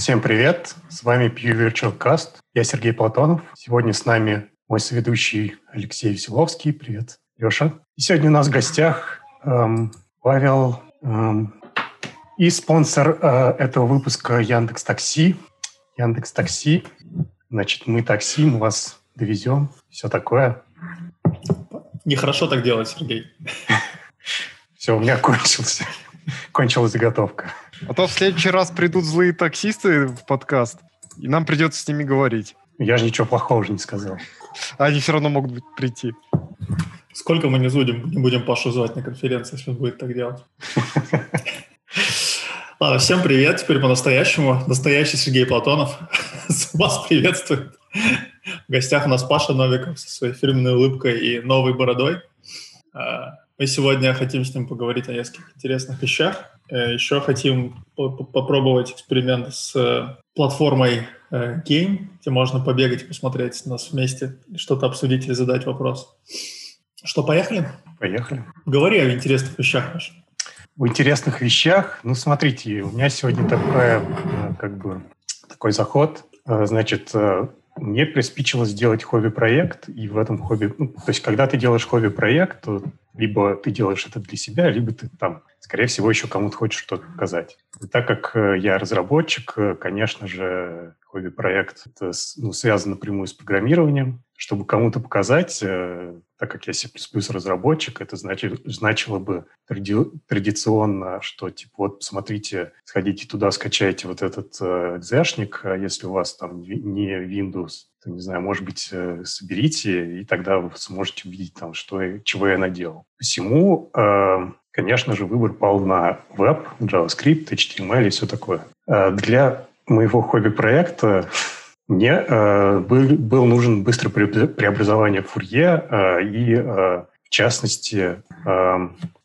Всем привет! С вами Pew Virtual Cast. Я Сергей Платонов. Сегодня с нами мой соведущий Алексей Веселовский. Привет, Леша. И сегодня у нас в гостях эм, Павел эм, и спонсор э, этого выпуска Яндекс Такси. Яндекс Такси. Значит, мы такси, мы вас довезем. Все такое. Нехорошо так делать, Сергей. Все, у меня кончился. Кончилась заготовка. А то в следующий раз придут злые таксисты в подкаст, и нам придется с ними говорить. Я же ничего плохого уже не сказал. А они все равно могут прийти. Сколько мы не будем, не будем Пашу звать на конференции, если он будет так делать? Ладно, всем привет, теперь по-настоящему. Настоящий Сергей Платонов вас приветствует. В гостях у нас Паша Новиков со своей фирменной улыбкой и новой бородой. Мы сегодня хотим с ним поговорить о нескольких интересных вещах. Э, Еще хотим попробовать эксперимент с э, платформой э, Game, где можно побегать, посмотреть нас вместе, что-то обсудить или задать вопрос. Что, поехали? Поехали. Говори о интересных вещах, Паша. В интересных вещах, ну, смотрите, у меня сегодня такое, как бы, такой заход. Значит, мне приспичило сделать хобби-проект, и в этом хобби... Ну, то есть, когда ты делаешь хобби-проект, то либо ты делаешь это для себя, либо ты там, скорее всего, еще кому-то хочешь что-то показать. И так как э, я разработчик, э, конечно же, хобби-проект ну, связан напрямую с программированием. Чтобы кому-то показать, э, так как я C++ разработчик, это значит, значило бы тради, традиционно, что типа вот посмотрите, сходите туда, скачайте вот этот э, экзешник, а если у вас там не Windows, то, не знаю, может быть, соберите, и тогда вы сможете увидеть там, что, чего я наделал. Посему, конечно же, выбор пал на веб, JavaScript, HTML и все такое. Э, для моего хобби-проекта мне э, был, был нужен быстрое преобразование Фурье э, и, в частности,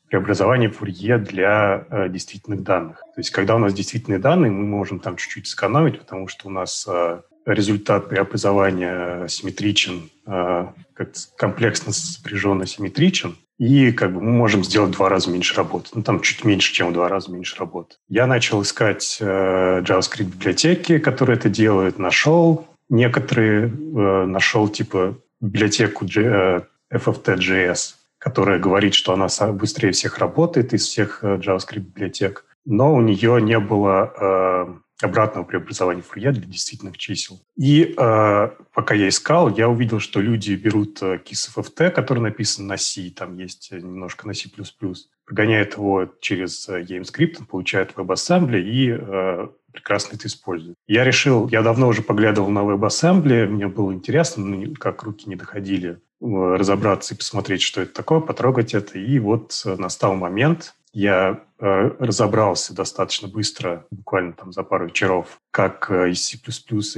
преобразование Фурье для действительных данных. То есть, когда у нас действительные данные, мы можем там чуть-чуть сэкономить, потому что у нас результат преобразования симметричен, э, как комплексно сопряженно симметричен, и как бы мы можем сделать в два раза меньше работы. Ну, там чуть меньше, чем в два раза меньше работы. Я начал искать э, JavaScript-библиотеки, которые это делают, нашел некоторые, э, нашел типа библиотеку э, FFT.js, которая говорит, что она быстрее всех работает из всех JavaScript-библиотек, но у нее не было обратного преобразования Фурье для действительных чисел. И э, пока я искал, я увидел, что люди берут э, KISS-FFT, который написан на C, там есть немножко на C++, прогоняют его через э, EMScript, получают WebAssembly и э, прекрасно это используют. Я решил, я давно уже поглядывал на WebAssembly, мне было интересно, но как руки не доходили э, разобраться и посмотреть, что это такое, потрогать это. И вот э, настал момент, я э, разобрался достаточно быстро, буквально там за пару вечеров, как э, из C++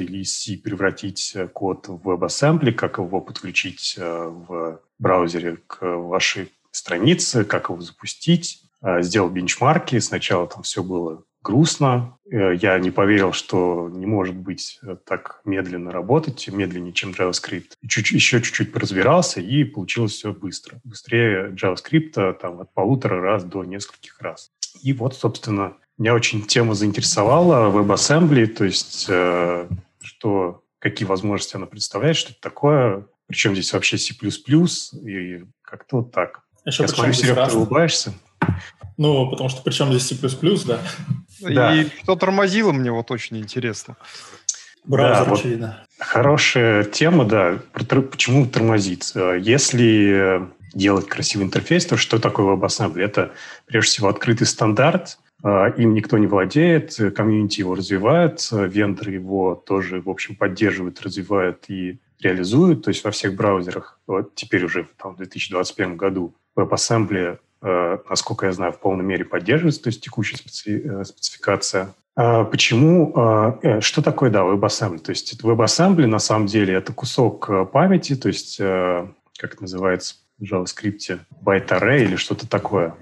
или из C превратить э, код в WebAssembly, как его подключить в браузере к вашей странице, как его запустить. Сделал бенчмарки. Сначала там все было грустно. Э, я не поверил, что не может быть э, так медленно работать, медленнее, чем JavaScript. И чуть, еще чуть-чуть поразбирался, и получилось все быстро. Быстрее JavaScript там, от полутора раз до нескольких раз. И вот, собственно, меня очень тема заинтересовала WebAssembly, то есть э, что, какие возможности она представляет, что это такое, причем здесь вообще C++, и как-то вот так. Еще Я смотрю, Серега, ты улыбаешься. Ну, потому что причем здесь C++, да. Да. И что тормозило, мне вот очень интересно. Браузер, да, очевидно. Вот хорошая тема, да. Почему тормозит? Если делать красивый интерфейс, то что такое WebAssembly? Это, прежде всего, открытый стандарт, а, им никто не владеет, комьюнити его развивает, вендоры его тоже, в общем, поддерживают, развивают и реализуют. То есть во всех браузерах, вот теперь уже там, в 2021 году, WebAssembly Э, насколько я знаю, в полной мере поддерживается, то есть текущая специ, э, спецификация. А почему? Э, что такое, да, WebAssembly? То есть WebAssembly на самом деле это кусок памяти, то есть, как это называется в JavaScript, byte array или что-то такое.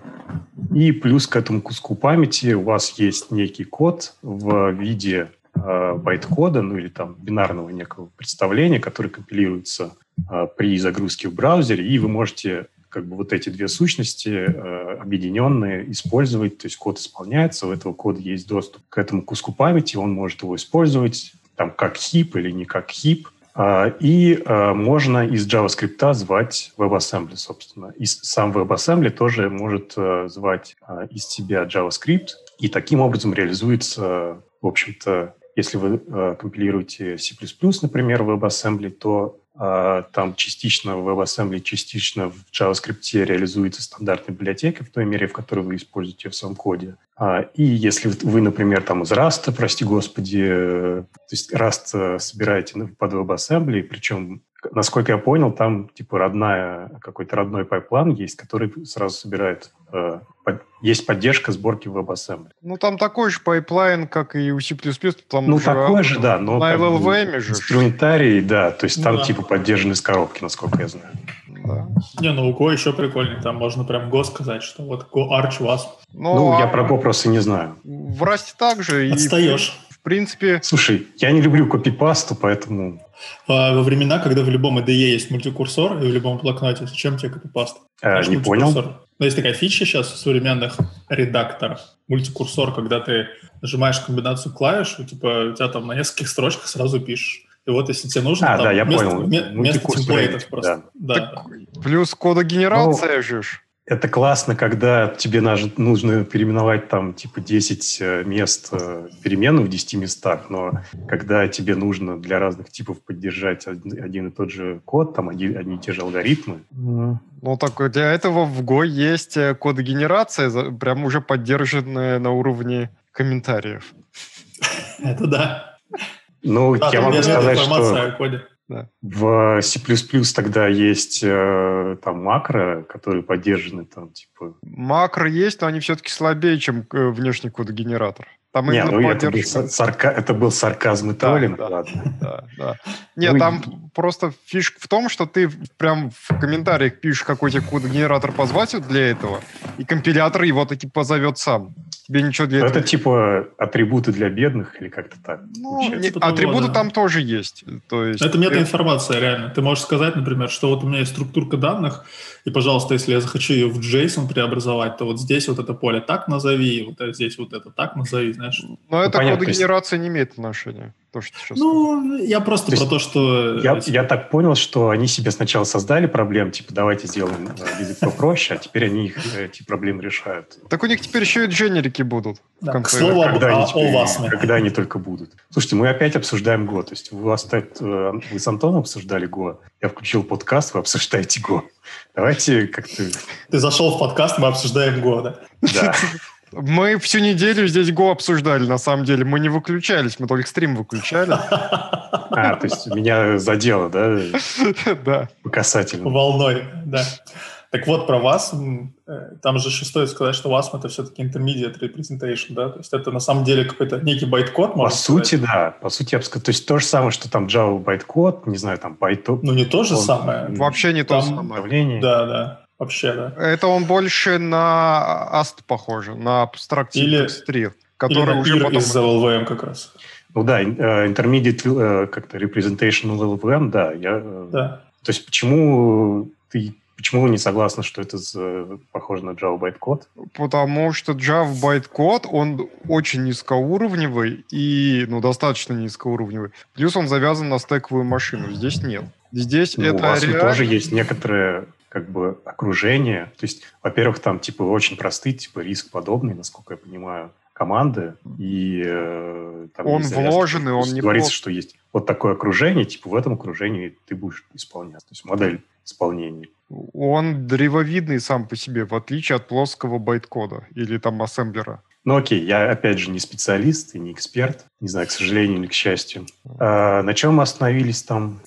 И плюс к этому куску памяти у вас есть некий код в виде байт-кода, ну или там бинарного некого представления, который компилируется при загрузке в браузере, и вы можете как бы вот эти две сущности э, объединенные использовать, то есть код исполняется, у этого кода есть доступ к этому куску памяти, он может его использовать там как heap или не как heap, а, и а, можно из JavaScript звать WebAssembly, собственно. И сам WebAssembly тоже может а, звать из себя JavaScript, и таким образом реализуется, в общем-то, если вы компилируете C++, например, WebAssembly, то там частично в WebAssembly, частично в JavaScript реализуется стандартная библиотека в той мере, в которой вы используете в своем коде. А, и если вы, например, там из Rust, прости господи, э, то есть Rust э, собираете под WebAssembly, причем насколько я понял, там типа родная, какой-то родной pipeline есть, который сразу собирает. Под, есть поддержка сборки WebAssembly. Ну, там такой же pipeline, как и у C++. Там ну, такой же, да. Но на LLVM же. Инструментарий, да. То есть там да. типа поддержаны из коробки, насколько я знаю. Да. Не, ну у Go еще прикольнее. Там можно прям Go сказать, что вот GOARCH wasm. Ну, ну а... я про Go просто не знаю. В Расте также. Отстаешь. И, принципе... Слушай, я не люблю копипасту, поэтому а, во времена, когда в любом IDE есть мультикурсор и в любом блокноте, зачем тебе копипаст? А, не понял. Но есть такая фича сейчас в современных редакторах. Мультикурсор, когда ты нажимаешь комбинацию клавиш, типа у тебя там на нескольких строчках сразу пишешь. И вот если тебе нужно, а, там да, я вместо, понял. вместо темплейтов просто. Да. Да. Так, плюс кодогенерация ну, же это классно, когда тебе нужно переименовать там типа 10 э, мест э, переменных в 10 местах, но когда тебе нужно для разных типов поддержать один и тот же код, там одни, одни и те же алгоритмы. Ну, так для этого в Go есть э, кодогенерация, прям уже поддержанная на уровне комментариев. Это да. Ну, я могу сказать, что... Да. В C++ тогда есть э, там макро, которые поддержаны там типа... Макро есть, но они все-таки слабее, чем э, внешний кодогенератор. Там не, ну это был, сарка... это был сарказм и да, троллинг, да, ладно. Да, да. Нет, ну, там и... просто фишка в том, что ты прям в комментариях пишешь, какой тебе код-генератор позвать для этого, и компилятор его таки позовет сам. Тебе ничего для этого... Это типа атрибуты для бедных или как-то так? Ну, не, типа атрибуты того, да. там тоже есть. То есть. Это метаинформация, реально. Ты можешь сказать, например, что вот у меня есть структурка данных, и, пожалуйста, если я захочу ее в JSON преобразовать, то вот здесь вот это поле так назови, вот здесь вот это так назови, знаешь. Но это ну, кодогенерация не имеет отношения то, что сейчас... Ну, я просто то про то, что... Я, я так понял, что они себе сначала создали проблем, типа, давайте сделаем э, язык попроще, а теперь они их, эти проблемы решают. Так у них теперь еще и дженерики будут. Да, к слову когда они теперь, о вас. Когда они только будут. Слушайте, мы опять обсуждаем Го. То есть вы, э, вы с Антоном обсуждали Го, я включил подкаст, вы обсуждаете Го. Давайте как-то... Ты зашел в подкаст, мы обсуждаем Go, да? Да. Мы всю неделю здесь Go обсуждали, на самом деле. Мы не выключались, мы только стрим выключали. А, то есть меня задело, да? Да. По касательной. Волной, да. Так вот, про вас, э, там же еще стоит сказать, что WASM это все-таки intermediate representation, да? То есть это на самом деле какой-то некий байткод, По сути, да. По сути, я бы сказал, то есть то же самое, что там Java байткод, не знаю, там байт... Ну, не то же самое. Вообще не то самое. Да, да. Вообще, да. Это он больше на Ast похоже, на абстрактив 3, который или уже потом... из LLVM как раз. Ну да, э, intermediate э, как-то representation LLVM, да. Я, да. То есть почему ты Почему вы не согласны, что это похоже на Java байткод? Потому что Java байткод, он очень низкоуровневый и, ну, достаточно низкоуровневый. Плюс он завязан на стековую машину. Здесь нет. Здесь ну, это у вас реально... тоже есть некоторые как бы окружение. То есть, во-первых, там типа очень простые, типа риск подобный, насколько я понимаю, команды. И э, там он вложенный, он не говорится, что есть вот такое окружение, типа в этом окружении ты будешь исполнять. То есть модель исполнения. Он древовидный сам по себе, в отличие от плоского байткода или там ассемблера. Ну окей, я опять же не специалист и не эксперт. Не знаю, к сожалению или к счастью. А, на чем мы остановились там?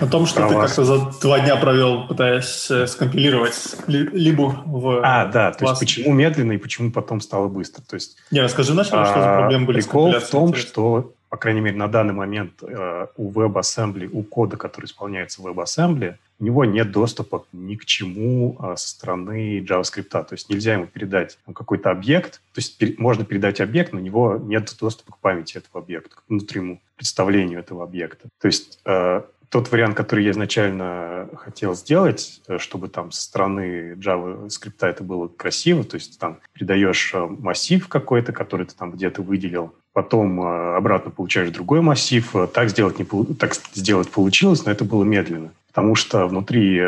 На том, что ты как-то за два дня провел, пытаясь э, скомпилировать либо в... А, да, то есть почему медленно и почему потом стало быстро. То есть, не, расскажи вначале, что за а, проблемы были Прикол в том, интересно. что, по крайней мере, на данный момент э, у WebAssembly, у кода, который исполняется в WebAssembly, у него нет доступа ни к чему а, со стороны JavaScript. То есть нельзя ему передать какой-то объект. То есть можно передать объект, но у него нет доступа к памяти этого объекта, к внутреннему представлению этого объекта. То есть э, тот вариант, который я изначально хотел сделать, э, чтобы там со стороны JavaScript это было красиво, то есть там передаешь э, массив какой-то, который ты там где-то выделил, потом э, обратно получаешь другой массив. Так сделать, не, так сделать получилось, но это было медленно, потому что внутри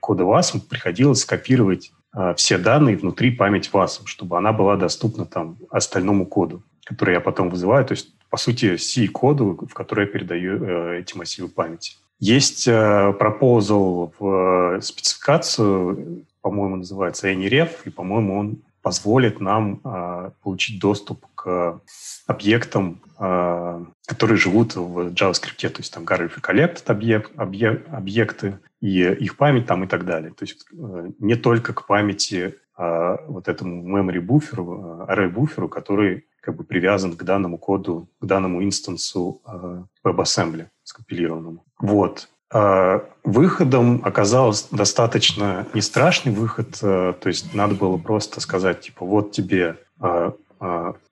кода WASM приходилось скопировать все данные внутри память WASM, чтобы она была доступна там остальному коду, который я потом вызываю. То есть по сути, C-коду, в который я передаю э, эти массивы памяти. Есть э, пропозал в э, спецификацию, по-моему, называется AnyRef, и, по-моему, он позволит нам э, получить доступ к объектам, э, которые живут в JavaScript. То есть там и Collect объект, объект, объекты, и их память там и так далее. То есть э, не только к памяти э, вот этому memory буферу, э, array буферу, который как бы привязан к данному коду, к данному инстансу WebAssembly скомпилированному. Вот. Выходом оказалось достаточно не страшный выход, э, то есть надо было просто сказать, типа, вот тебе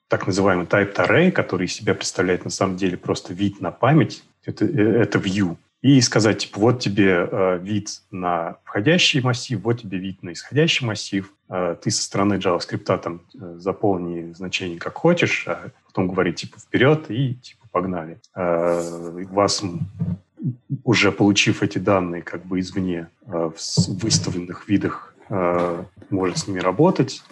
так называемый type array, который из себя представляет на самом деле просто вид на память, это, э, это view, и сказать, типа, вот тебе э, вид на входящий массив, вот тебе вид на исходящий массив, э, ты со стороны JavaScript там э, заполни значение как хочешь, а потом говорить, типа, вперед и, типа, погнали. Э, вас уже получив эти данные как бы извне э, в выставленных видах, э, может с ними работать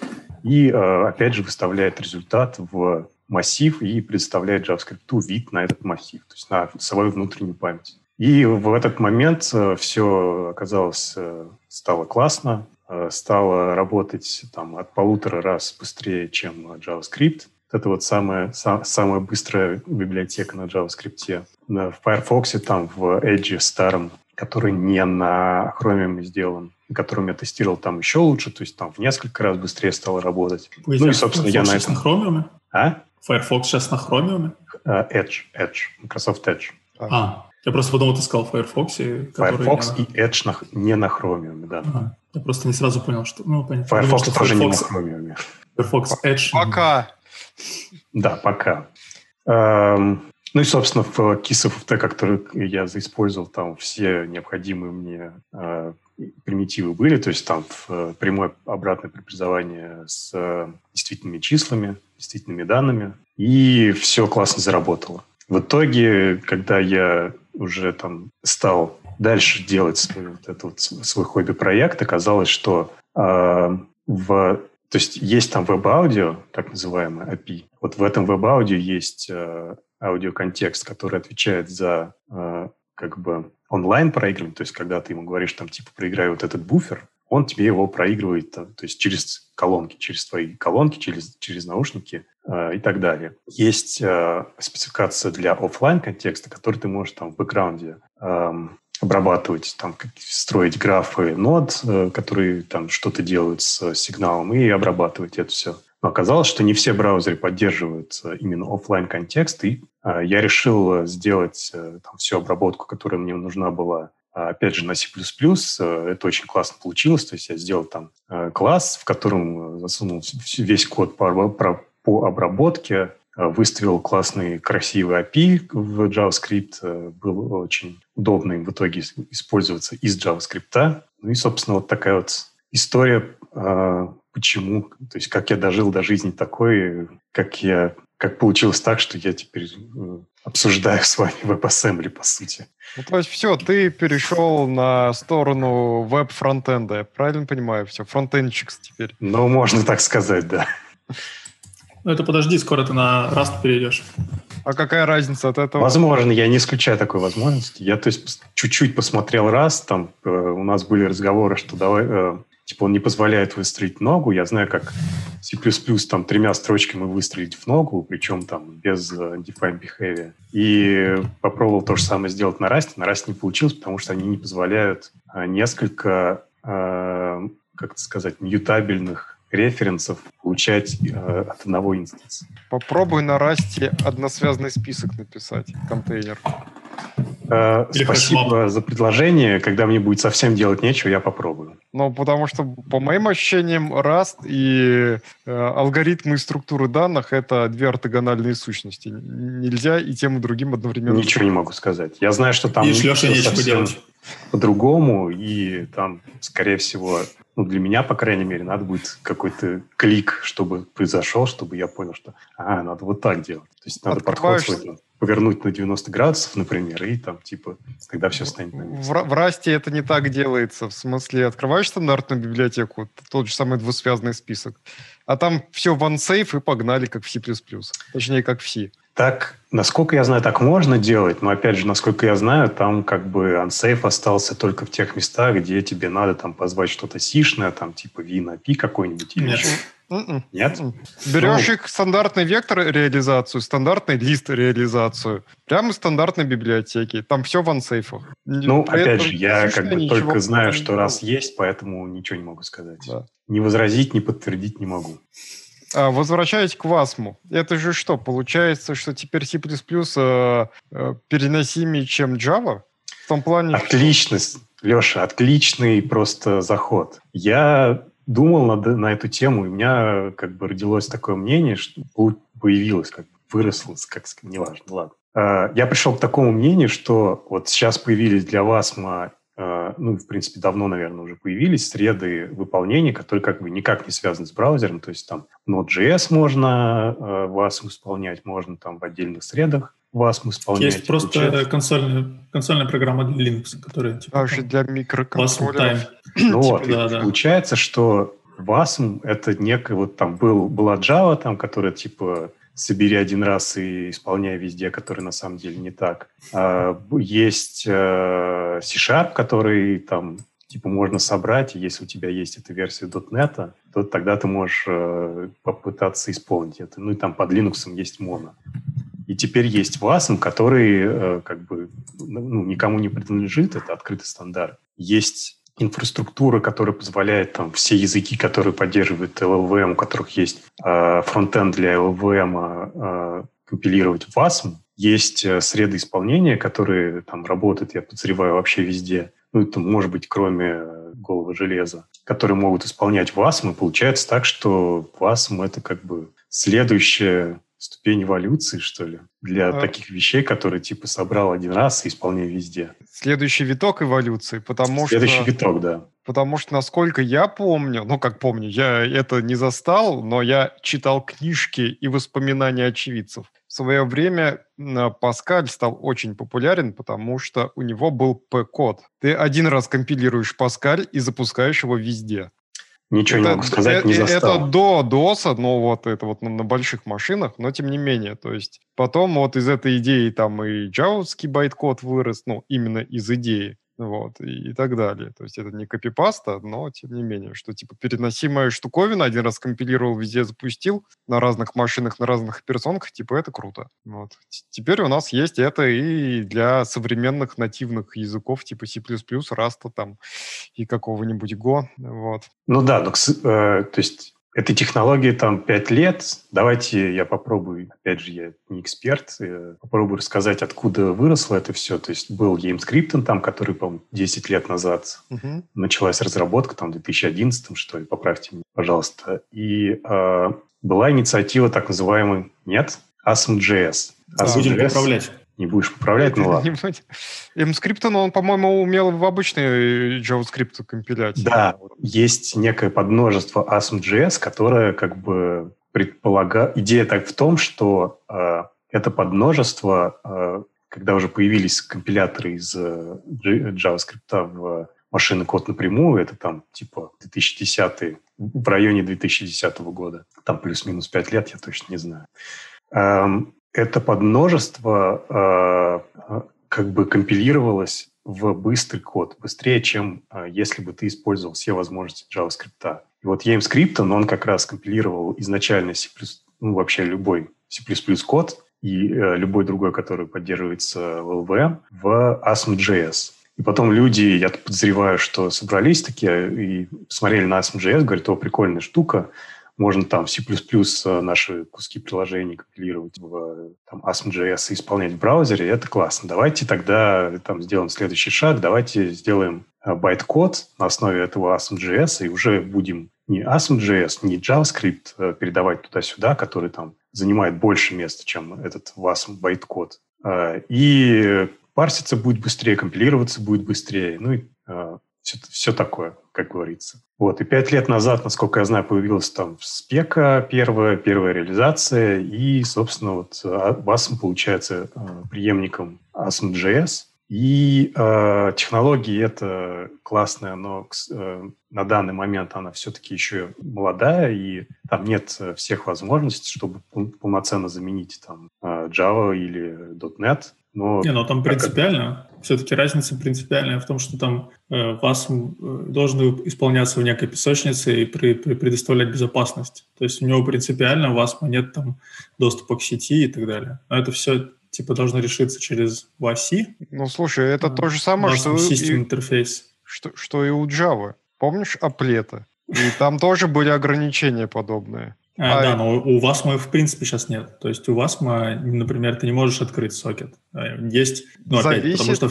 и, э, опять же, выставляет результат в массив и предоставляет JavaScript вид на этот массив, то есть на свою внутреннюю память. И в этот момент э, все оказалось, э, стало классно, стало работать там от полутора раз быстрее, чем JavaScript. Это вот самая, са, самая быстрая библиотека на JavaScript. В Firefox, там в Edge старом, который не на Chromium сделан, которым я тестировал там еще лучше, то есть там в несколько раз быстрее стало работать. Вы ну и, собственно, Firefox я на этом... на Chromium? А? Firefox сейчас на Chromium? Edge, Edge, Microsoft Edge. А, я просто подумал, ты сказал Firefox. Firefox на... и Edge на... не на Chromium, да. Ага. Я просто не сразу понял, что... Ну, понятно. Firefox думал, тоже Firefox... не на Chromium. Firefox Edge. Пока. Да, пока. Эм, ну и, собственно, в KISS который я использовал, там все необходимые мне э, примитивы были, то есть там э, прямое обратное преобразование с э, действительными числами, действительными данными, и все классно заработало. В итоге, когда я уже там стал дальше делать свой, вот этот вот свой хобби-проект, оказалось, что э, в то есть есть там Web Audio, так называемый API. Вот в этом Web Audio есть э, аудиоконтекст, который отвечает за э, как бы онлайн проигрывание, то есть когда ты ему говоришь там типа проиграй вот этот буфер, он тебе его проигрывает, то есть через колонки, через твои колонки, через, через наушники э, и так далее. Есть э, спецификация для офлайн контекста, который ты можешь там в бэкграунде э, обрабатывать, там, строить графы нод, э, которые там что-то делают с сигналом, и обрабатывать это все. Оказалось, что не все браузеры поддерживают э, именно офлайн контекст, и э, я решил сделать э, там, всю обработку, которая мне нужна была а, опять же, на C++. Э, это очень классно получилось. То есть я сделал там э, класс, в котором засунул весь код по, по обработке, э, выставил классный, красивый API в JavaScript. Было очень удобно им в итоге использоваться из JavaScript. Ну и, собственно, вот такая вот история, почему, то есть как я дожил до жизни такой, как я как получилось так, что я теперь обсуждаю с вами WebAssembly, по сути. Ну, то есть все, ты перешел на сторону веб-фронтенда, я правильно понимаю? Все, фронтенчик теперь. Ну, можно так сказать, да. Ну, это подожди, скоро ты на Rust перейдешь. А какая разница от этого? Возможно, я не исключаю такой возможности. Я, то есть, чуть-чуть посмотрел Rust, там э, у нас были разговоры, что давай, э, Типа он не позволяет выстроить ногу. Я знаю, как C++ там тремя строчками выстроить в ногу, причем там без uh, define behavior. И попробовал то же самое сделать на Rust. На Rust не получилось, потому что они не позволяют uh, несколько, uh, как это сказать, мьютабельных референсов получать э, от одного инстанса. Попробуй на расте односвязный список написать, контейнер. Э, спасибо за предложение. Когда мне будет совсем делать нечего, я попробую. Ну, потому что, по моим ощущениям, Rust и э, алгоритмы и структуры данных — это две ортогональные сущности. Нельзя и тем, и другим одновременно... Ничего не могу сказать. Я знаю, что там... Видишь, Леша, нечего делать. По-другому, и там, скорее всего, ну, для меня, по крайней мере, надо будет какой-то клик, чтобы произошел, чтобы я понял, что, а, надо вот так делать. То есть надо подход свой повернуть на 90 градусов, например, и там, типа, тогда все станет на место. В, в Расте это не так делается. В смысле, открываешь стандартную библиотеку, тот же самый двусвязный список, а там все в OneSafe и погнали, как в C++. Точнее, как в C. Так, насколько я знаю, так можно делать, но, опять же, насколько я знаю, там как бы unsafe остался только в тех местах, где тебе надо там позвать что-то сишное, там типа VNAP какой-нибудь. Нет. Или... Нет? Берешь ну, их стандартный вектор реализацию, стандартный лист реализацию, прямо из стандартной библиотеки. Там все в ансейфах. Ну, При опять же, я как бы только знаю, что раз есть, поэтому ничего не могу сказать. Да. Не возразить, не подтвердить не могу. А, возвращаясь к ВАСМу, это же что, получается, что теперь C++ э, э, переносимее, чем Java? В том плане, Отлично, что... Леша, отличный просто заход. Я думал на, на эту тему, и у меня как бы родилось такое мнение, что появилось, как бы выросло, как неважно, ладно. А, я пришел к такому мнению, что вот сейчас появились для ВАСМа Э, ну, в принципе, давно, наверное, уже появились среды выполнения, которые как бы никак не связаны с браузером. То есть там Node.js можно э, WASM исполнять, можно там в отдельных средах WASM исполнять. Есть просто консольная, консольная программа для Linux, которая... Типа, а, для микроконтроллеров. Ну вот, типа, да, получается, что WASM — это некая вот там был, была Java, там, которая типа собери один раз и исполняй везде, который на самом деле не так. А, есть э, C-Sharp, который там типа можно собрать, и если у тебя есть эта версия .NET, то тогда ты можешь э, попытаться исполнить это. Ну и там под Linux есть Mono. И теперь есть WASM, который э, как бы ну, никому не принадлежит, это открытый стандарт. Есть инфраструктура, которая позволяет там все языки, которые поддерживают LLVM, у которых есть э, фронтенд для LLVM, э, компилировать в WASM. Есть э, среды исполнения, которые там работают, я подозреваю, вообще везде. Ну, это может быть, кроме э, голого железа, которые могут исполнять WASM. И получается так, что WASM — это как бы следующее ступень эволюции, что ли, для а... таких вещей, которые типа собрал один раз и исполняй везде. Следующий виток эволюции, потому Следующий что... Следующий виток, да. Потому что, насколько я помню, ну, как помню, я это не застал, но я читал книжки и воспоминания очевидцев. В свое время Паскаль стал очень популярен, потому что у него был P-код. Ты один раз компилируешь Паскаль и запускаешь его везде. Ничего это, не могу сказать, это, не застал. Это до ДОСа, но вот это вот на, на больших машинах, но тем не менее. То есть потом вот из этой идеи там и джавовский байткод вырос, ну, именно из идеи вот, и, и так далее. То есть это не копипаста, но тем не менее, что типа переносимая штуковина, один раз компилировал, везде запустил, на разных машинах, на разных операционках, типа это круто. Вот. Теперь у нас есть это и для современных нативных языков, типа C++, Rust там и какого-нибудь Go, вот. Ну да, но, э, то есть Этой технологии там 5 лет. Давайте я попробую, опять же, я не эксперт, я попробую рассказать, откуда выросло это все. То есть был GameScript, там, который, по-моему, 10 лет назад uh-huh. началась разработка, там, в 2011, что ли, поправьте меня, пожалуйста. И э, была инициатива так называемой, нет, ASM.js. ASM.js. Будем поправлять. Не будешь поправлять, ну ладно. MScript, но он, по-моему, умел в обычный JavaScript компилять. Да, есть некое подмножество ASM.js, которое как бы предполагает... Идея так в том, что э, это подмножество, э, когда уже появились компиляторы из э, JavaScript в машинный код напрямую, это там типа 2010 в районе 2010 года. Там плюс-минус 5 лет, я точно не знаю. Эм, это подмножество э, как бы компилировалось в быстрый код, быстрее, чем э, если бы ты использовал все возможности JavaScript. И вот EMScript, он как раз компилировал изначально C++, ну, вообще любой C++ код и э, любой другой, который поддерживается в LVM, в ASM.js. И потом люди, я подозреваю, что собрались такие и смотрели на ASM.js, говорят, о, прикольная штука, можно там C++ э, наши куски приложений компилировать в там, ASM.js и исполнять в браузере, это классно. Давайте тогда там сделаем следующий шаг, давайте сделаем байт-код на основе этого ASM.js и уже будем не ASM.js, не JavaScript передавать туда-сюда, который там занимает больше места, чем этот WASM байт-код. И парситься будет быстрее, компилироваться будет быстрее. Ну и все, все такое, как говорится. Вот, и пять лет назад, насколько я знаю, появилась там спека первая, первая реализация, и, собственно, вот WASM а, получается э, преемником ASM.js, и э, технологии это классная, но э, на данный момент она все-таки еще молодая, и там нет всех возможностей, чтобы полноценно заменить там Java или .NET. Но, Не, но там принципиально, все-таки разница принципиальная в том, что там э, вас э, должен исполняться в некой песочнице и при, при предоставлять безопасность. То есть у него принципиально у вас нет там доступа к сети и так далее. Но это все типа должно решиться через WASI. Ну, слушай, это а, то же самое, что, систем интерфейс. Что, что и у Java. Помнишь аплета? И там тоже были ограничения подобные. А, а, да, но у вас мы в принципе сейчас нет. То есть у вас мы, например, ты не можешь открыть сокет. А, есть, ну, Зависит опять, потому что...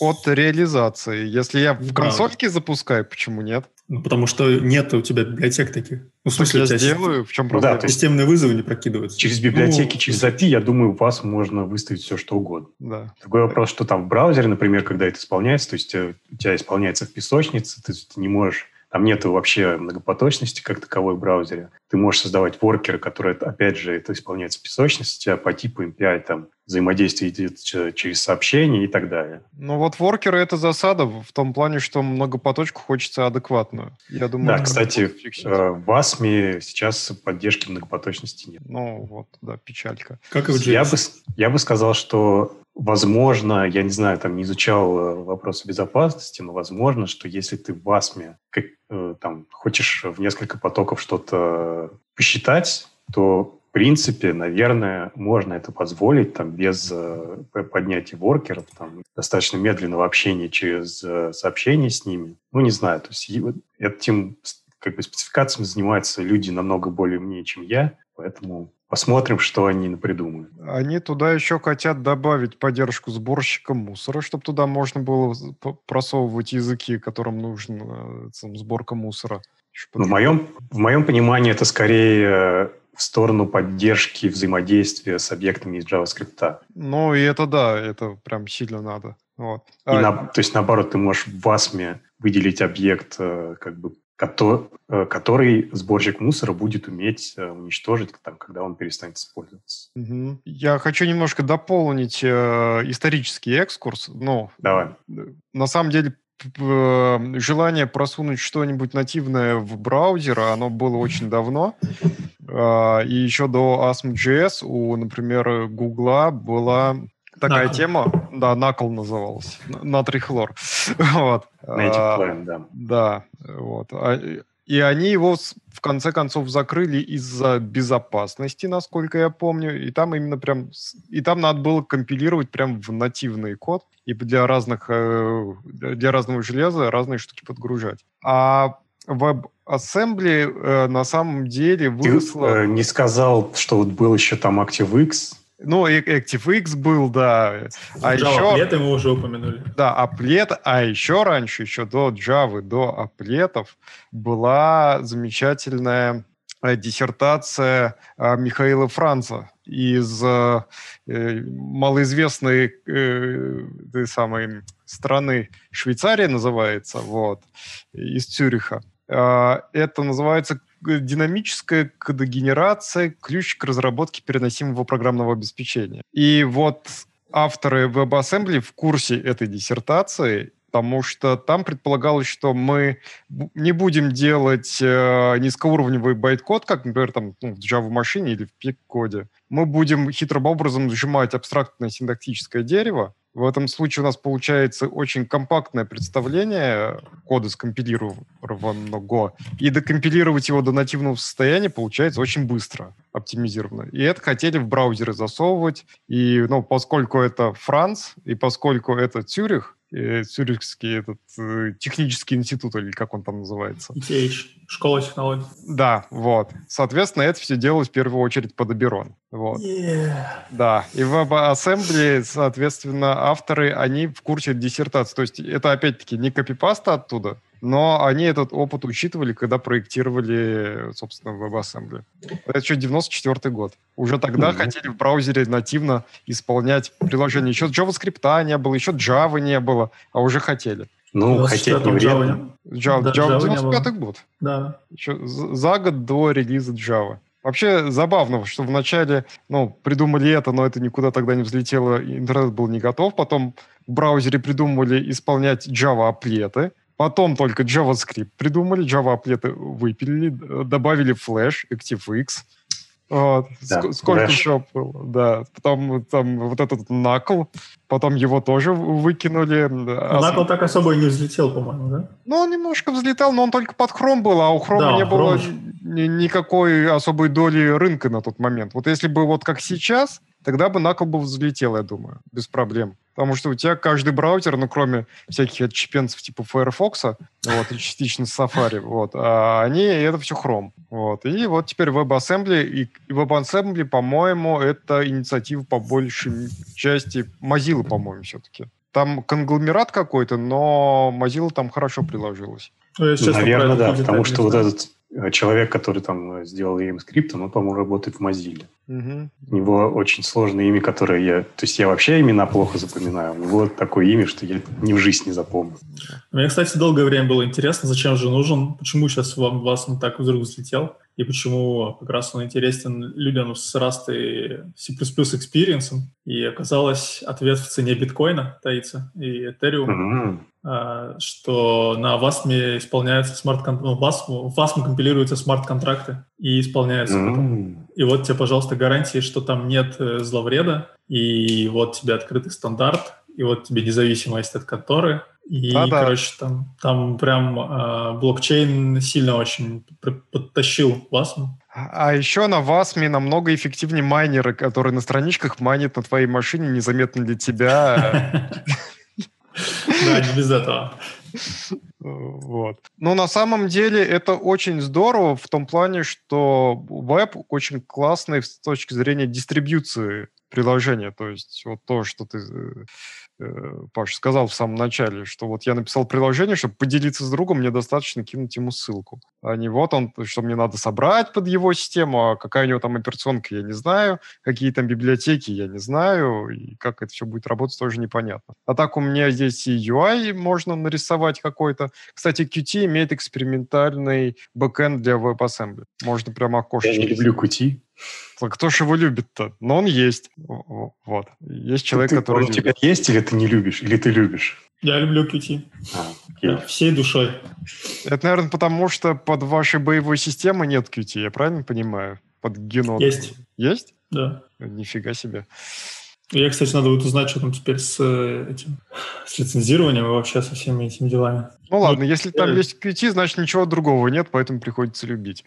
от реализации. Если я в консольке запускаю, почему нет? Ну, потому что нет у тебя библиотек таких. Ну, в смысле, я сделаю, в чем проблема? Да, системные вызовы не прокидываются. Через библиотеки, ну, через API, я думаю, у вас можно выставить все, что угодно. Да. Другой вопрос, что там в браузере, например, когда это исполняется, то есть э, у тебя исполняется в песочнице, ты, ты не можешь там нет вообще многопоточности как таковой в браузере. Ты можешь создавать воркеры, которые, опять же, это исполняется песочность, у тебя по типу MPI там взаимодействие идет через сообщения и так далее. Ну вот воркеры — это засада в том плане, что многопоточку хочется адекватную. Я думаю, да, кстати, э, в ASME сейчас поддержки многопоточности нет. Ну вот, да, печалька. Как и в я бы, я бы сказал, что Возможно, я не знаю, там не изучал э, вопросы безопасности, но возможно, что если ты в АСМе как, э, там, хочешь в несколько потоков что-то посчитать, то принципе, наверное, можно это позволить там, без э, поднятия воркеров, там, достаточно медленного общения через э, сообщения с ними. Ну, не знаю, то есть этим как бы спецификациями занимаются люди намного более умнее, чем я, поэтому Посмотрим, что они придумают. Они туда еще хотят добавить поддержку сборщика мусора, чтобы туда можно было просовывать языки, которым нужна там, сборка мусора. Ну, в, моем, в моем понимании это скорее э, в сторону поддержки взаимодействия с объектами из JavaScript. Ну, и это да, это прям сильно надо. Вот. И а... на, то есть, наоборот, ты можешь в WASM выделить объект э, как бы Э, который сборщик мусора будет уметь э, уничтожить, там, когда он перестанет использоваться. Угу. Я хочу немножко дополнить э, исторический экскурс. Но Давай. На самом деле желание просунуть что-нибудь нативное в браузер, оно было очень давно. И еще до ASM.js у, например, Гугла была такая Накл. тема, да, накол называлась, натрий хлор. вот. Native Plan, да. Да, вот. И они его в конце концов закрыли из-за безопасности, насколько я помню. И там именно прям... И там надо было компилировать прям в нативный код и для разных... Э, для разного железа разные штуки подгружать. А WebAssembly э, на самом деле выросла... Ты э, не сказал, что вот был еще там ActiveX, ну, ActiveX был, да. А Java еще... Аплеты мы уже упомянули. Да, аплет, а еще раньше, еще до Java, до аплетов, была замечательная э, диссертация э, Михаила Франца из э, малоизвестной э, самой страны Швейцария называется, вот, из Цюриха. Это называется динамическая кодогенерация, ключ к разработке переносимого программного обеспечения. И вот авторы WebAssembly в курсе этой диссертации, потому что там предполагалось, что мы не будем делать э, низкоуровневый байт-код, как, например, там, ну, в Java-машине или в P-коде. Мы будем хитрым образом сжимать абстрактное синтактическое дерево, в этом случае у нас получается очень компактное представление кода скомпилированного, и докомпилировать его до нативного состояния получается очень быстро, оптимизированно. И это хотели в браузеры засовывать, и ну, поскольку это Франц, и поскольку это Цюрих, Цюрихский этот э, технический институт, или как он там называется. ETH, школа технологий. Да, вот. Соответственно, это все делалось в первую очередь под Оберон. Вот. Yeah. Да, и в WebAssembly, соответственно, авторы, они в курсе диссертации. То есть это, опять-таки, не копипаста оттуда, но они этот опыт учитывали, когда проектировали, собственно, WebAssembly. Это еще 94 год. Уже тогда mm-hmm. хотели в браузере нативно исполнять приложение. Еще JavaScript не было, еще Java не было, а уже хотели. Ну, хотеть не вредно. Java, да, Java, Java 95 год. Да. Еще за год до релиза Java. Вообще забавно, что вначале ну, придумали это, но это никуда тогда не взлетело, интернет был не готов. Потом в браузере придумали исполнять Java-аплеты. Потом только JavaScript придумали, Java-аплеты выпилили, добавили Flash, ActiveX. Вот. Да, Ск- сколько еще было, да. Потом там вот этот накл, потом его тоже выкинули. Накл а... так особо и не взлетел, по-моему, да? Ну, он немножко взлетал, но он только под Chrome был, а у Chrome да, не Chrome. было ни- никакой особой доли рынка на тот момент. Вот если бы вот как сейчас, тогда бы накл бы взлетел, я думаю, без проблем. Потому что у тебя каждый браузер, ну, кроме всяких отщепенцев типа Firefox, вот, и частично Safari, вот, а они, это все Chrome. Вот. И вот теперь WebAssembly. И WebAssembly, по-моему, это инициатива по большей части Mozilla, по-моему, все-таки. Там конгломерат какой-то, но Mozilla там хорошо приложилась. Ну, Наверное, да, потому что вот этот Э, человек, который там э, сделал им скрипт, он, по-моему, работает в Mozilla. Угу. У него очень сложное имя, которое я... То есть я вообще имена плохо запоминаю. У него такое имя, что я ни в жизни не запомню. Мне, кстати, долгое время было интересно, зачем же нужен, почему сейчас вам, вас он так вдруг взлетел, и почему как раз он интересен людям с и C++ experience. И оказалось, ответ в цене биткоина таится и Ethereum. Mm-hmm. А, что на WASM исполняются смарт ну, WASM компилируются смарт-контракты и исполняются mm-hmm. И вот тебе, пожалуйста, гарантии, что там нет э, зловреда, и вот тебе открытый стандарт, и вот тебе независимость от конторы, и, а, короче, да. там, там прям э, блокчейн сильно очень подтащил WASM. А, еще на WASM намного эффективнее майнеры, которые на страничках майнят на твоей машине незаметно для тебя. Да, не без этого. Вот. Но на самом деле это очень здорово в том плане, что веб очень классный с точки зрения дистрибьюции приложения. То есть вот то, что ты э, Паш сказал в самом начале, что вот я написал приложение, чтобы поделиться с другом, мне достаточно кинуть ему ссылку. А не вот он, что мне надо собрать под его систему, а какая у него там операционка, я не знаю, какие там библиотеки, я не знаю, и как это все будет работать, тоже непонятно. А так у меня здесь и UI можно нарисовать какой-то. Кстати, Qt имеет экспериментальный бэкэнд для WebAssembly. Можно прямо окошечко. Я не люблю Qt. Кто же его любит-то? Но он есть. Вот. Есть человек, ты, который он у тебя есть или ты не любишь? Или ты любишь? Я люблю Qt. А, окей. Всей душой. Это, наверное, потому что под вашей боевой системой нет Qt, я правильно понимаю? Под геном. Есть. Есть? Да. Нифига себе. Я, кстати, надо будет узнать, что там теперь с э, этим, с лицензированием и вообще со всеми этими делами. Ну ладно, если там я... есть Qt, значит ничего другого нет, поэтому приходится любить.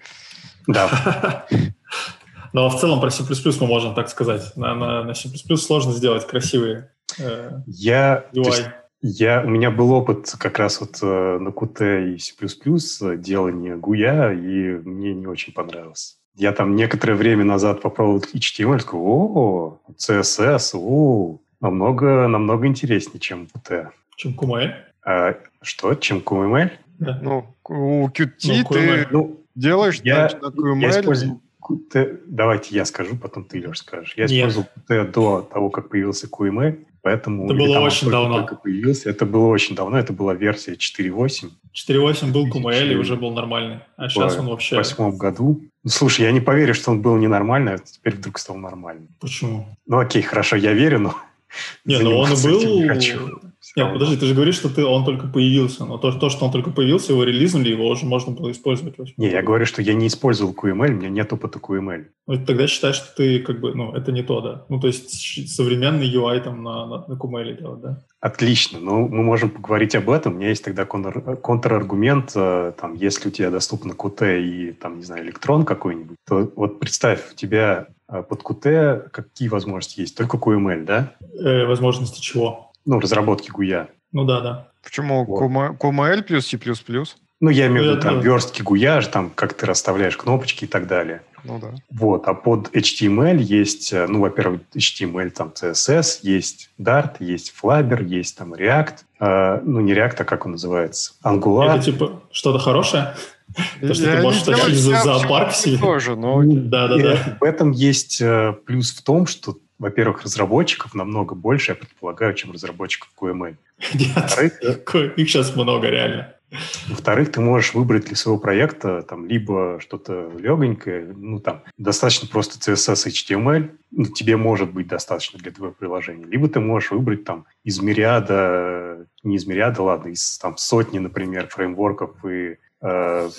Да. Но в целом про C++ мы можем так сказать. На, на, на C++ сложно сделать красивые э, я, UI. Я, у меня был опыт как раз вот э, на Qt и C++ э, делания гуя, и мне не очень понравилось. Я там некоторое время назад попробовал HTML, сказал, о, CSS, о, намного, намного интереснее, чем Qt. Чем QML? А, что? Чем QML? Да. Ну, у Qt ну, ты ну, делаешь я, на QML. Я использую, Qt, давайте я скажу, потом ты, Леш, скажешь. Я использовал Qt до того, как появился QML, поэтому... Это было очень давно. Только появился. Это было очень давно, это была версия 4.8. 4.8 был QML и уже был нормальный, а сейчас он вообще... В восьмом году. Ну, слушай, я не поверю, что он был ненормальный, а теперь вдруг стал нормальным. Почему? Ну окей, хорошо, я верю, но... Не, ну он был... Не хочу. Нет, подожди, ты же говоришь, что ты, он только появился, но то, то, что он только появился, его релизнули, его уже можно было использовать. Не, я говорю, что я не использовал QML, у меня нет опыта QML. Ну, тогда считаешь, что ты как бы, ну, это не то, да? Ну, то есть современный UI там на, на, на QML делать, да? Отлично, ну, мы можем поговорить об этом. У меня есть тогда контр, контраргумент, э, там, если у тебя доступно Qt и, там, не знаю, электрон какой-нибудь, то вот представь, у тебя э, под Qt какие возможности есть? Только QML, да? Э, возможности чего? Ну, разработки Гуя. Ну да, да. Почему Вот. QML плюс C++? Ну, я имею в Ну, виду там верстки, гуяж, там, как ты расставляешь кнопочки и так далее. Ну да. Вот, а под HTML есть, э, ну, во-первых, HTML, там, CSS, есть Dart, есть Flabber, есть там React, э, ну, не React, а как он называется? Angular. Это типа что-то хорошее? То, что ты можешь тащить за зоопарк себе. Тоже, но Ну, Да-да-да. и В этом есть э, плюс в том, что, во-первых, разработчиков намного больше, я предполагаю, чем разработчиков QML. Нет, их сейчас много реально. Во-вторых, ты можешь выбрать для своего проекта там либо что-то легонькое, ну там достаточно просто CSS и HTML, ну, тебе может быть достаточно для твоего приложения, либо ты можешь выбрать там из мириада, не из мириада, ладно, из там сотни, например, фреймворков и э,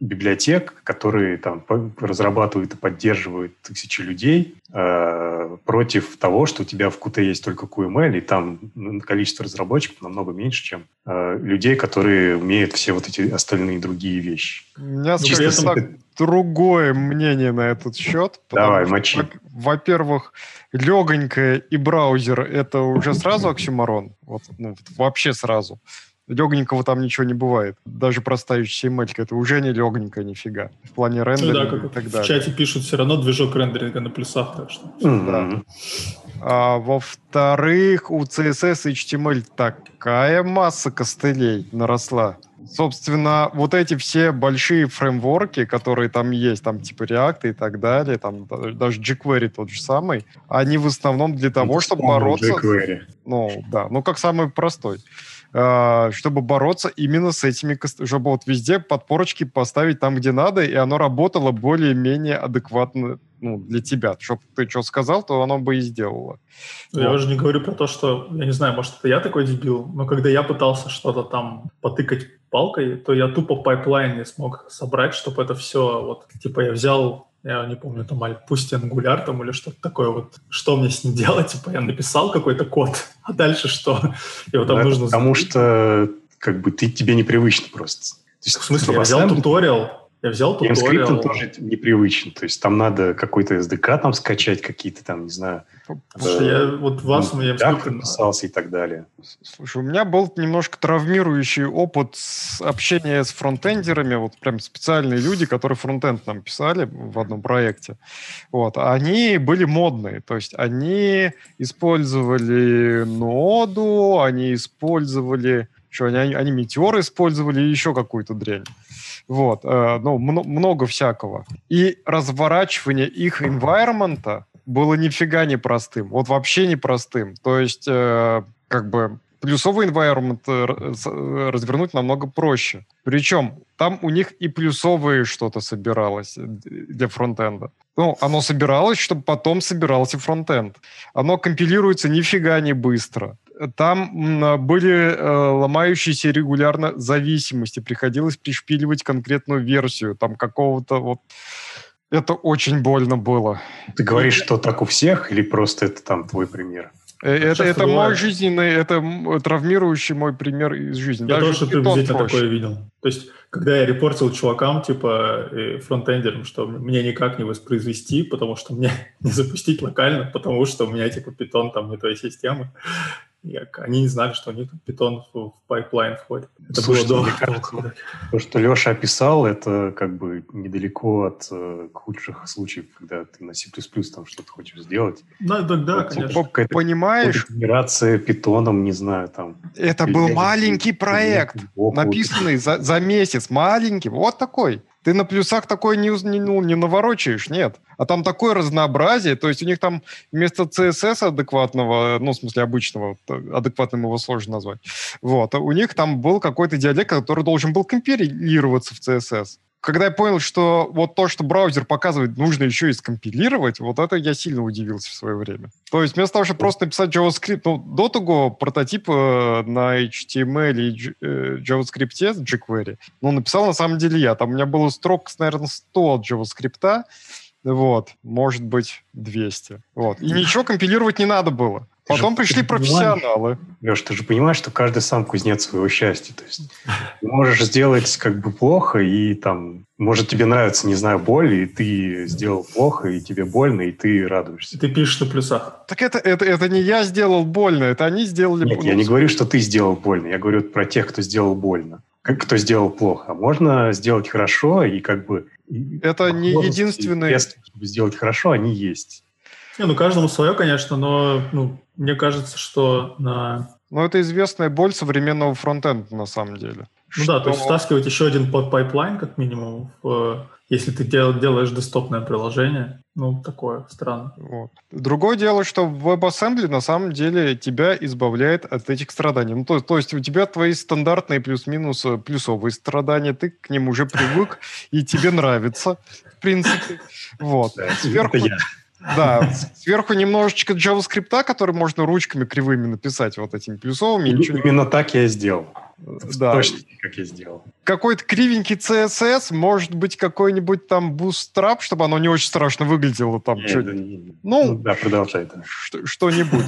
библиотек, которые там разрабатывают и поддерживают тысячи людей э, против того, что у тебя в Qt есть только QML, и там м, количество разработчиков намного меньше, чем э, людей, которые умеют все вот эти остальные другие вещи. у меня, скажем так, другое мнение на этот счет. Давай, что, мочи. во- Во-первых, легонькая и браузер — это уже сразу оксюмарон. Вот, ну, вот вообще сразу. Легонького там ничего не бывает. Даже простая HTML это уже не легонькая нифига. В плане Ну да, рендеринга как и так в далее. чате пишут, все равно движок рендеринга на плюсах, так что... Мгм. А, во-вторых, у CSS и HTML такая масса костылей наросла. Собственно, вот эти все большие фреймворки, которые там есть, там типа React и так далее, там да- даже jQuery тот же самый, они в основном для того, чтобы бороться... jQuery. Ну, да, ну как самый простой. А, чтобы бороться именно с этими, чтобы вот везде подпорочки поставить там, где надо, и оно работало более-менее адекватно ну, для тебя. Чтобы ты что сказал, то оно бы и сделало. Я Вот. уже не говорю про то, что, я не знаю, может, это я такой дебил, но когда я пытался что-то там потыкать палкой, то я тупо pipeline не смог собрать, чтобы это все, вот, типа, я взял, я не помню, там, аль- пусть Angular там или что-то такое, вот, что мне с ним делать, типа, я написал какой-то код, а дальше что? Его там Ну, это нужно... Потому что как бы ты тебе непривычно просто. То есть В смысле, я взял туториал, я взял JavaScript туториал, тоже непривычно. То есть там надо какой-то SDK там скачать, какие-то там, не знаю, Слушай, я вот вас, я как сколько- подписался и так далее. Слушай, у меня был немножко травмирующий опыт с общения с фронтендерами, вот прям специальные люди, которые фронтенд нам писали в одном проекте. Вот, они были модные, то есть они использовали ноду, они использовали, что они, они метеор использовали и еще какую-то дрянь. Вот, э, ну, мно- много всякого. И разворачивание их environment было нифига не простым. Вот вообще не простым. То есть, э, как бы, плюсовый environment э, с- э, развернуть намного проще. Причем там у них и плюсовые что-то собиралось э, для фронтенда. Ну, оно собиралось, чтобы потом собирался фронтенд. Оно компилируется нифига не быстро. Там м, были э, ломающиеся регулярно зависимости. Приходилось пришпиливать конкретную версию там какого-то вот... Это очень больно было. Ты говоришь, что так у всех, или просто это там твой пример? Э, Это, это мой жизненный, это травмирующий мой пример из жизни. Я Даже тоже приблизительно проще. такое видел. То есть, когда я репортил чувакам, типа, э, фронтендерам, что мне никак не воспроизвести, потому что мне не запустить локально, потому что у меня, типа, питон там не той системы. Они не знали, что у них питон в, pipeline входит. Это Слушайте, было мне до... кажется, То, что Леша описал, это как бы недалеко от э, худших случаев, когда ты на C++ там что-то хочешь сделать. Да, да, да, Вот, конечно. По- Понимаешь, Генерация питоном, не знаю, там. это был маленький проект, написанный за, за месяц, маленький, вот такой. Ты на плюсах такой не, не, ну, не наворочаешь, нет. А там такое разнообразие, то есть у них там вместо CSS адекватного, ну, в смысле обычного, адекватным его сложно назвать, вот, у них там был какой-то диалект, который должен был компилироваться в CSS. Когда я понял, что вот то, что браузер показывает, нужно еще и скомпилировать, вот это я сильно удивился в свое время. То есть вместо того, чтобы просто написать JavaScript, ну, до того прототип э, на HTML и э, JavaScript jQuery, ну, написал на самом деле я. Там у меня было строк, наверное, 100 от JavaScript, вот, может быть, 200. Вот. И ничего компилировать не надо было. Же- Потом пришли же понимаешь, профессионалы. Леш, ты же понимаешь, что каждый сам кузнец своего счастья. То есть ты можешь сделать как бы плохо и там может, тебе нравится, не знаю, боль, и ты сделал плохо, и тебе больно, и ты радуешься. Ты пишешь на плюсах. Так это, это, это не я сделал больно, это они сделали Нет, больно. я не говорю, что ты сделал больно, я говорю про тех, кто сделал больно. Как кто сделал плохо. А можно сделать хорошо, и как бы... Это не средства, чтобы сделать хорошо, они есть. Не, ну каждому свое, конечно, но ну, мне кажется, что на... Но это известная боль современного фронтенда на самом деле. Ну да, то есть Что- втаскивать еще один под pipeline, как минимум, в, если ты дел- делаешь десктопное приложение, ну, такое странно. Вот. Другое дело, что в WebAssembly на самом деле тебя избавляет от этих страданий. Ну, то, то есть у тебя твои стандартные плюс-минус э, плюсовые страдания, ты к ним уже привык, и тебе нравится, в принципе. Вот. Сверху, это я. Да, сверху немножечко JavaScript, который можно ручками кривыми написать вот этими плюсовыми. и ничего Именно так я и сделал. Да. Точно, как я сделал. Какой-то кривенький CSS, может быть, какой-нибудь там bootstrap, чтобы оно не очень страшно выглядело там. Не, чё- да, не. Ну, Ну, да, продолжай. Да. что- что-нибудь.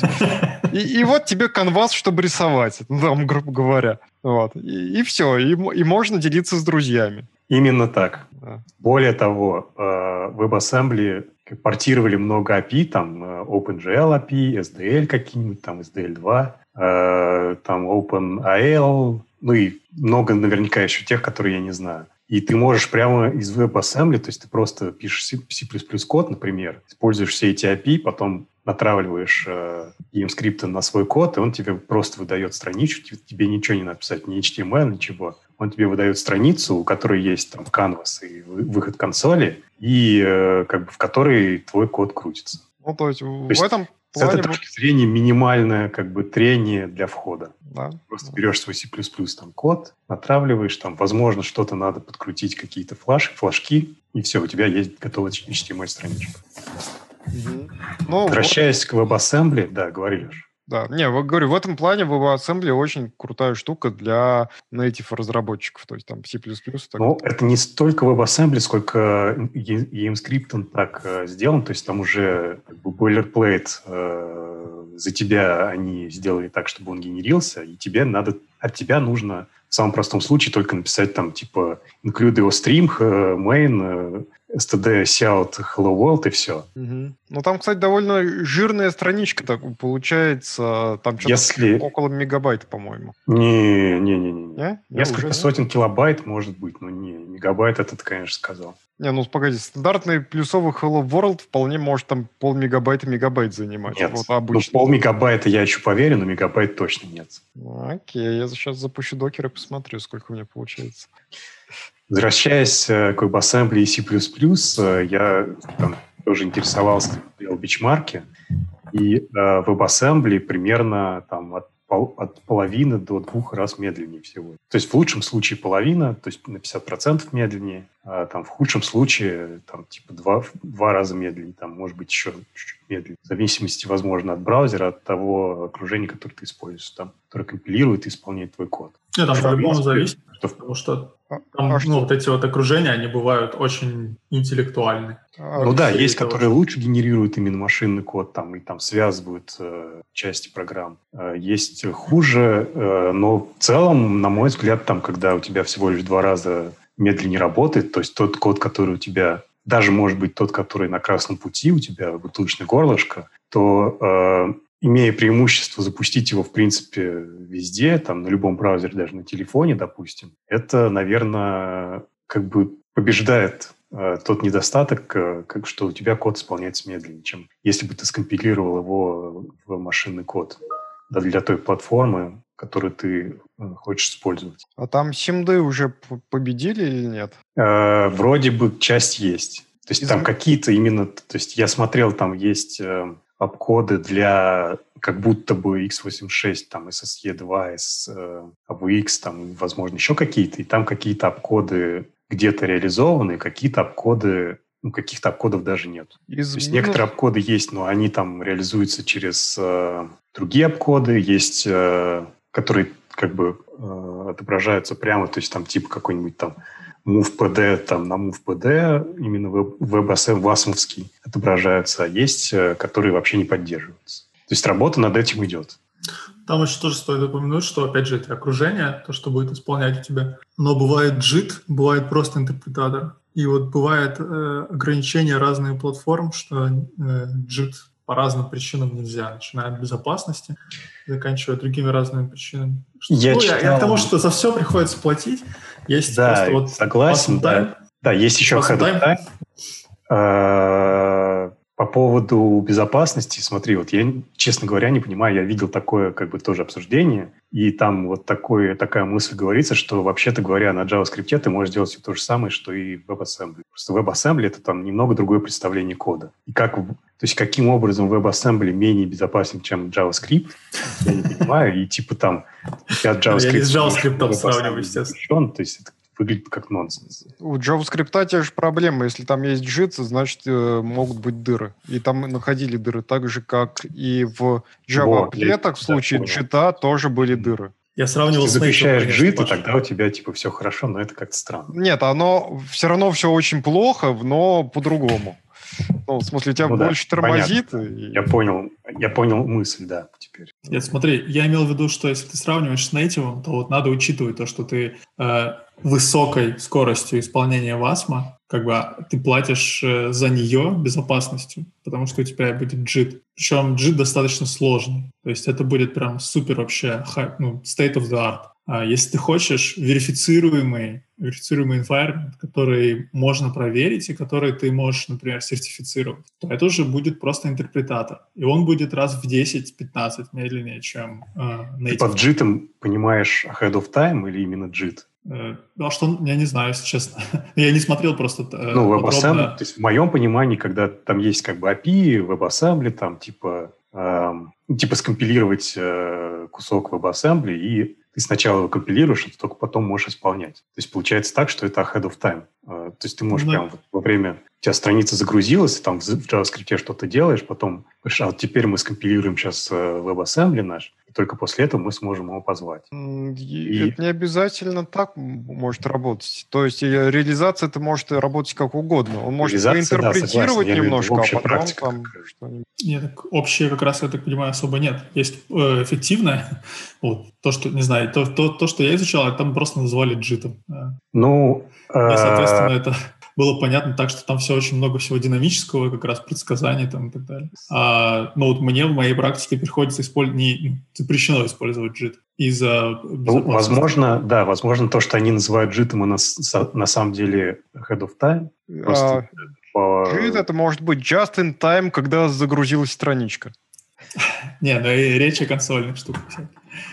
И, и вот тебе канвас, чтобы рисовать, ну, там, грубо говоря. Вот. И, все. И, и можно делиться с друзьями. Именно так. Да. Более того, э, WebAssembly портировали много API, там э, OpenGL API, SDL какие-нибудь, там SDL2, э, там OpenAL, ну и много наверняка еще тех, которые я не знаю. И ты можешь прямо из WebAssembly, то есть ты просто пишешь C++ код, например, используешь все эти API, потом натравливаешь э, EM-скрипты на свой код, и он тебе просто выдает страничку, тебе ничего не написать, ни HTML, ничего. Он тебе выдает страницу, у которой есть там canvas и вы- выход консоли, и э, как бы в которой твой код крутится. Ну, то есть, в есть этом С этой точки зрения минимальное как бы трение для входа. Да. Просто берешь свой C++ там код, натравливаешь, там, возможно, что-то надо подкрутить, какие-то флаш, флажки, и все, у тебя есть готовая HTML-страничка. Мгм. Ну, вот, Возвращаясь к WebAssembly, да, говори, Леш. Да. Не, говорю, в этом плане WebAssembly очень крутая штука для native разработчиков, то есть там C++. так Ну, это не столько WebAssembly, сколько EM-скрипт он так э, сделан, то есть там уже как бы boilerplate э, за тебя они сделали так, чтобы он генерился, и тебе надо, от тебя нужно в самом простом случае только написать там типа include его stream, э, main, э, std shout hello world и все. Мгм. Ну, там, кстати, довольно жирная страничка так получается. Там что-то Если... около мегабайта, по-моему. Не, не, не, не. не. Не? Не, Несколько уже сотен килобайт, может быть, но не, мегабайт это ты, конечно, сказал. Не, ну погоди, стандартный плюсовый Hello World вполне может там пол мегабайта мегабайт занимать. Нет, Вот ну, обычно. пол мегабайта я еще поверю, но мегабайт точно нет. Ну, Окей, я сейчас запущу докер и посмотрю, сколько у меня получается. Возвращаясь э, к WebAssembly и C++, э, я там тоже интересовался, делал бичмарки, и э, WebAssembly примерно там от, пол- от половины до двух раз медленнее всего. То есть в лучшем случае половина, то есть на 50% медленнее, а там в худшем случае там типа два, два раза медленнее, там может быть еще чуть-чуть медленнее. В зависимости, возможно, от браузера, от того окружения, которое ты используешь, там, которое компилирует и исполняет твой код. Нет, там по-любому зависит, Что потому что А- там, а ну, что? вот эти вот окружения, они бывают очень интеллектуальны. А, Ну да, есть, это которые лучше генерируют именно машинный код там и там связывают э, части программ. Э, есть хуже, э, но в целом, на мой взгляд, там, когда у тебя всего лишь два раза медленнее работает, то есть тот код, который у тебя, даже может быть тот, который на красном пути у тебя, бутылочное горлышко, то э, имея преимущество запустить его, в принципе, везде, там, на любом браузере, даже на телефоне, допустим, это, наверное, как бы побеждает э, тот недостаток, э, как, что у тебя код исполняется медленнее, чем если бы ты скомпилировал его в машинный код. Для той платформы, которую ты э, хочешь использовать. А там симды уже победили или нет? Э, вроде бы часть есть. То есть Из- там какие-то именно... То есть я смотрел, там есть э, обкоды для как будто бы x86, там SSE2, S, э, AVX, там, возможно, еще какие-то. И там какие-то обкоды где-то реализованы, какие-то обкоды... Ну, каких-то обкодов даже нет. Из То есть некоторые обкоды есть, но они там реализуются через э, другие обкоды. Есть, э, которые как бы э, отображаются прямо, то есть там типа какой-нибудь там MovePD, там на MovePD именно WebAssembly Там еще тоже стоит упомянуть, что, опять же, это окружение, то, что будет исполнять у тебя. Но бывает JIT, бывает просто интерпретатор. И вот бывает э, ограничения разных платформ, что э, JIT по разным причинам нельзя, начиная от безопасности, заканчивая другими разными причинами. Что, я, ну, читал... я, я тому, что за все приходится платить. Есть да, просто вот согласен, да. Да, есть еще Time. По поводу безопасности, смотри, вот я, честно говоря, не понимаю, я видел такое как бы тоже обсуждение, и там вот такое, такая мысль говорится, что вообще-то говоря, на JavaScript ты можешь делать все то же самое, что и в WebAssembly. Просто WebAssembly — это там немного другое представление кода. И как, то есть каким образом WebAssembly менее безопасен, чем JavaScript, я не понимаю, и типа там я JavaScript... Я не с JavaScript сравниваю, естественно. То есть это выглядит как нонсенс. У JavaScript те же проблемы. Если там есть JIT, значит, э, могут быть дыры. И там находили дыры. Так же, как и в Java вот, в случае JIT тоже были дыры. Я сравнивал Если с запрещаешь JIT, тогда у тебя типа все хорошо, но это как-то странно. Нет, оно все равно все очень плохо, но по-другому. Ну, в смысле, тебя ну, больше да, тормозит. И... Я понял, я понял мысль, да, теперь. Нет, смотри, я имел в виду, что если ты сравниваешь с нейтивом, то вот надо учитывать то, что ты э, высокой скоростью исполнения ВАСМа, как бы ты платишь э, за нее безопасностью, потому что у тебя будет JIT. Причем JIT достаточно сложный. То есть это будет прям супер вообще ну, state of the art. А если ты хочешь верифицируемый, верифицируемый environment, который можно проверить и который ты можешь, например, сертифицировать, то это уже будет просто интерпретатор. И он будет раз в 10-15 медленнее, чем э, native. Ты под JIT понимаешь ahead of time или именно JIT? Э, а что, я не знаю, если честно. я не смотрел просто э, Ну, WebAssembly, то есть в моем понимании, когда там есть как бы API, WebAssembly, там типа, эм, типа скомпилировать э, кусок WebAssembly, и ты сначала его компилируешь, а только потом можешь исполнять. То есть получается так, что это ahead of time. Э, то есть ты можешь ну, прямо вот во время у тебя страница загрузилась, там в JavaScript что-то делаешь, потом а вот теперь мы скомпилируем сейчас э, WebAssembly наш, и только после этого мы сможем его позвать. И... Это не обязательно так может работать. То есть реализация это может работать как угодно. Он может интерпретировать да, немножко, а потом там что-нибудь. Нет, так общее как раз, я так понимаю, особо нет. Есть э, эффективное, вот, то, что, не знаю, то, то, то, что я изучал, там просто называли джитом. Ну, и, соответственно, это было понятно так, что там все очень много всего динамического, как раз предсказаний там и так далее. А, но вот мне в моей практике приходится использовать, не, запрещено использовать JIT из-за ну, Возможно, да, возможно, то, что они называют JIT, мы на, на самом деле head of time. Просто а, по... JIT это может быть just in time, когда загрузилась страничка. Не, ну и речь о консольных штуках.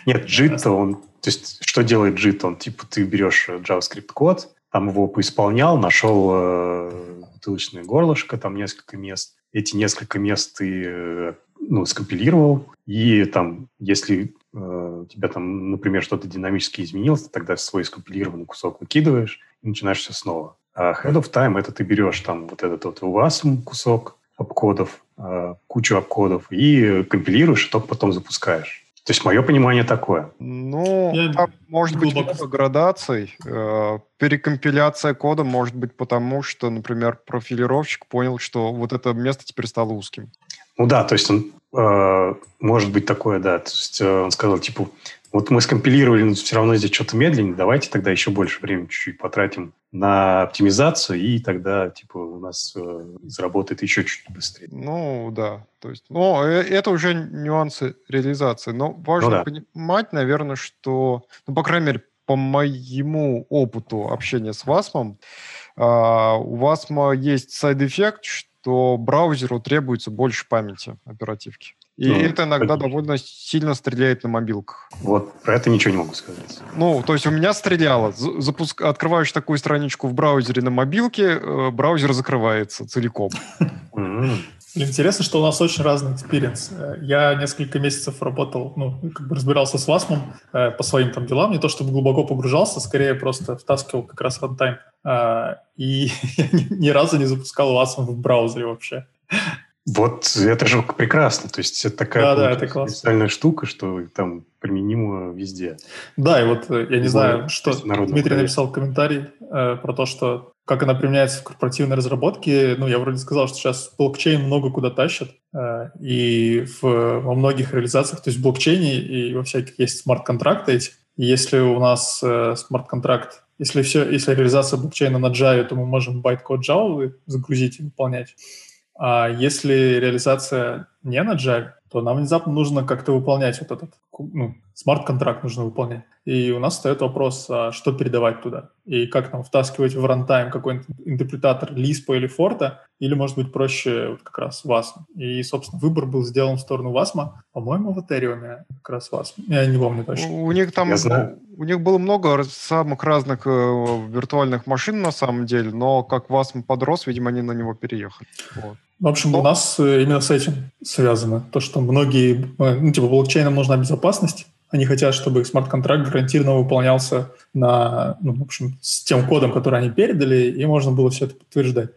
Нет, JIT, он... То есть, что делает JIT? Он, типа, ты берешь JavaScript код, там его поисполнял, нашел э, бутылочное горлышко, там несколько мест. Эти несколько мест ты э, ну, скомпилировал, и там, если э, у тебя там, например, что-то динамически изменилось, тогда свой скомпилированный кусок выкидываешь и начинаешь все снова. А head of time — это ты берешь там вот этот вот UASM кусок обкодов, э, кучу обкодов и компилируешь, и только потом запускаешь. То есть мое понимание такое. Ну, Я там может быть много градаций. Э, перекомпиляция кода может быть потому, что, например, профилировщик понял, что вот это место теперь стало узким. Ну да, то есть он э, может быть такое, да. То есть э, он сказал, типа, вот мы скомпилировали, но все равно здесь что-то медленнее, давайте тогда еще больше времени чуть-чуть потратим на оптимизацию, и тогда, типа, у нас э, заработает еще чуть быстрее. Ну, да. То есть, ну, э, это уже нюансы реализации. Но важно ну, да. понимать, наверное, что, ну, по крайней мере, по моему опыту общения с Васмом, э, у WASM а есть side effect, что браузеру требуется больше памяти оперативки. И ну, это иногда конечно. довольно сильно стреляет на мобилках. Вот, про это ничего не могу сказать. Ну, то есть у меня стреляло. Запуск... Открываешь такую страничку в браузере на мобилке, э, браузер закрывается целиком. Интересно, что у нас очень разный experience. Э, я несколько месяцев работал, ну, как бы разбирался с WASM ом э, по своим там делам, не то чтобы глубоко погружался, скорее просто втаскивал как раз runtime. Э, и я ни, ни разу не запускал WASM в браузере вообще. Вот это же прекрасно. То есть это такая да, да, это специальная штука, что там применимо везде. Да, и вот э, я не знаю, что Дмитрий проекта. написал комментарий э, про то, что как она применяется в корпоративной разработке. Ну, я вроде сказал, что сейчас блокчейн много куда тащит, э, и в, во многих реализациях, то есть в блокчейне и во всяких есть смарт-контракты эти. И если у нас э, смарт-контракт если, все, если реализация блокчейна на Java, то мы можем байт-код Java загрузить и выполнять. А если реализация не на Java, то нам внезапно нужно как-то выполнять вот этот ну, смарт-контракт нужно выполнять. И у нас встает вопрос, а что передавать туда? И как там втаскивать в рантайм какой-нибудь интерпретатор Lisp или Forta, или, может быть, проще вот как раз WASM. И, собственно, выбор был сделан в сторону WASM, по-моему, в Ethereum как раз WASM. Я не помню точно. У, у них там Я знаю. у них было много самых разных э, виртуальных машин на самом деле, но как WASM подрос, видимо, они на него переехали. Вот. В общем, у нас э, именно с этим связано. То, что многие, э, ну, типа, блокчейнам нужна безопасность, они хотят, чтобы смарт-контракт гарантированно выполнялся на, ну, в общем, с тем кодом, который они передали, и можно было все это подтверждать.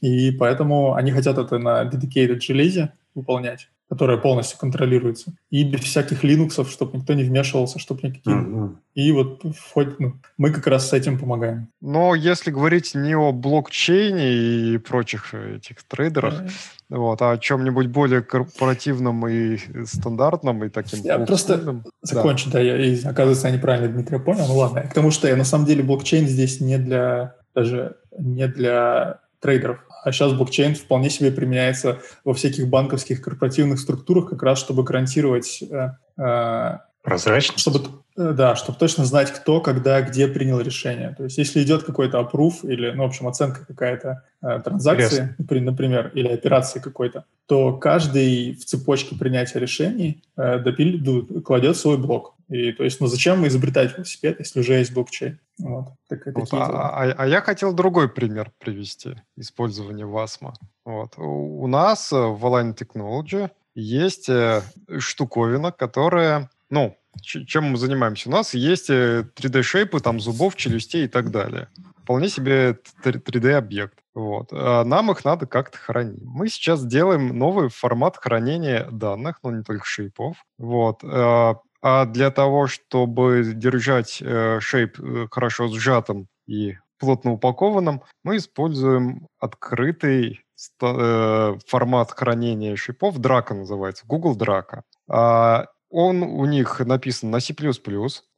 И поэтому они хотят это на dedicated железе выполнять которая полностью контролируется, и без всяких линуксов, чтобы никто не вмешивался, чтобы никакие... Mm-hmm. И вот входит, ну, мы как раз с этим помогаем. Но если говорить не о блокчейне и прочих этих трейдерах, mm-hmm. вот, а о чем-нибудь более корпоративном и стандартном, и таким... Я просто закончу, да, да я, и, оказывается, я неправильно Дмитрия понял, ну ладно. Потому что я, на самом деле блокчейн здесь не для... даже не для трейдеров а сейчас блокчейн вполне себе применяется во всяких банковских корпоративных структурах как раз, чтобы гарантировать... Э, э, Прозрачность? Чтобы, э, да, чтобы точно знать, кто, когда, где принял решение. То есть если идет какой-то опруф или, ну, в общем, оценка какая-то э, транзакции, Интересно. например, или операции какой-то, то каждый в цепочке принятия решений э, допил, кладет свой блок. И то есть, ну зачем изобретать велосипед, если уже есть блокчейн? Вот, так, вот, а, а, а я хотел другой пример привести использования WASM. Вот. У, у нас в Align Technology есть э, штуковина, которая, ну, чем мы занимаемся? У нас есть 3D-шейпы э, там зубов, челюстей и так далее. Вполне себе 3D-объект. Вот. А нам их надо как-то хранить. Мы сейчас делаем новый формат хранения данных, но не только шейпов. Вот. А, а для того, чтобы держать э, шейп э, хорошо сжатым и плотно упакованным, мы используем открытый формат хранения шипов, Драка называется, Google Драка. Он у них написан на C++,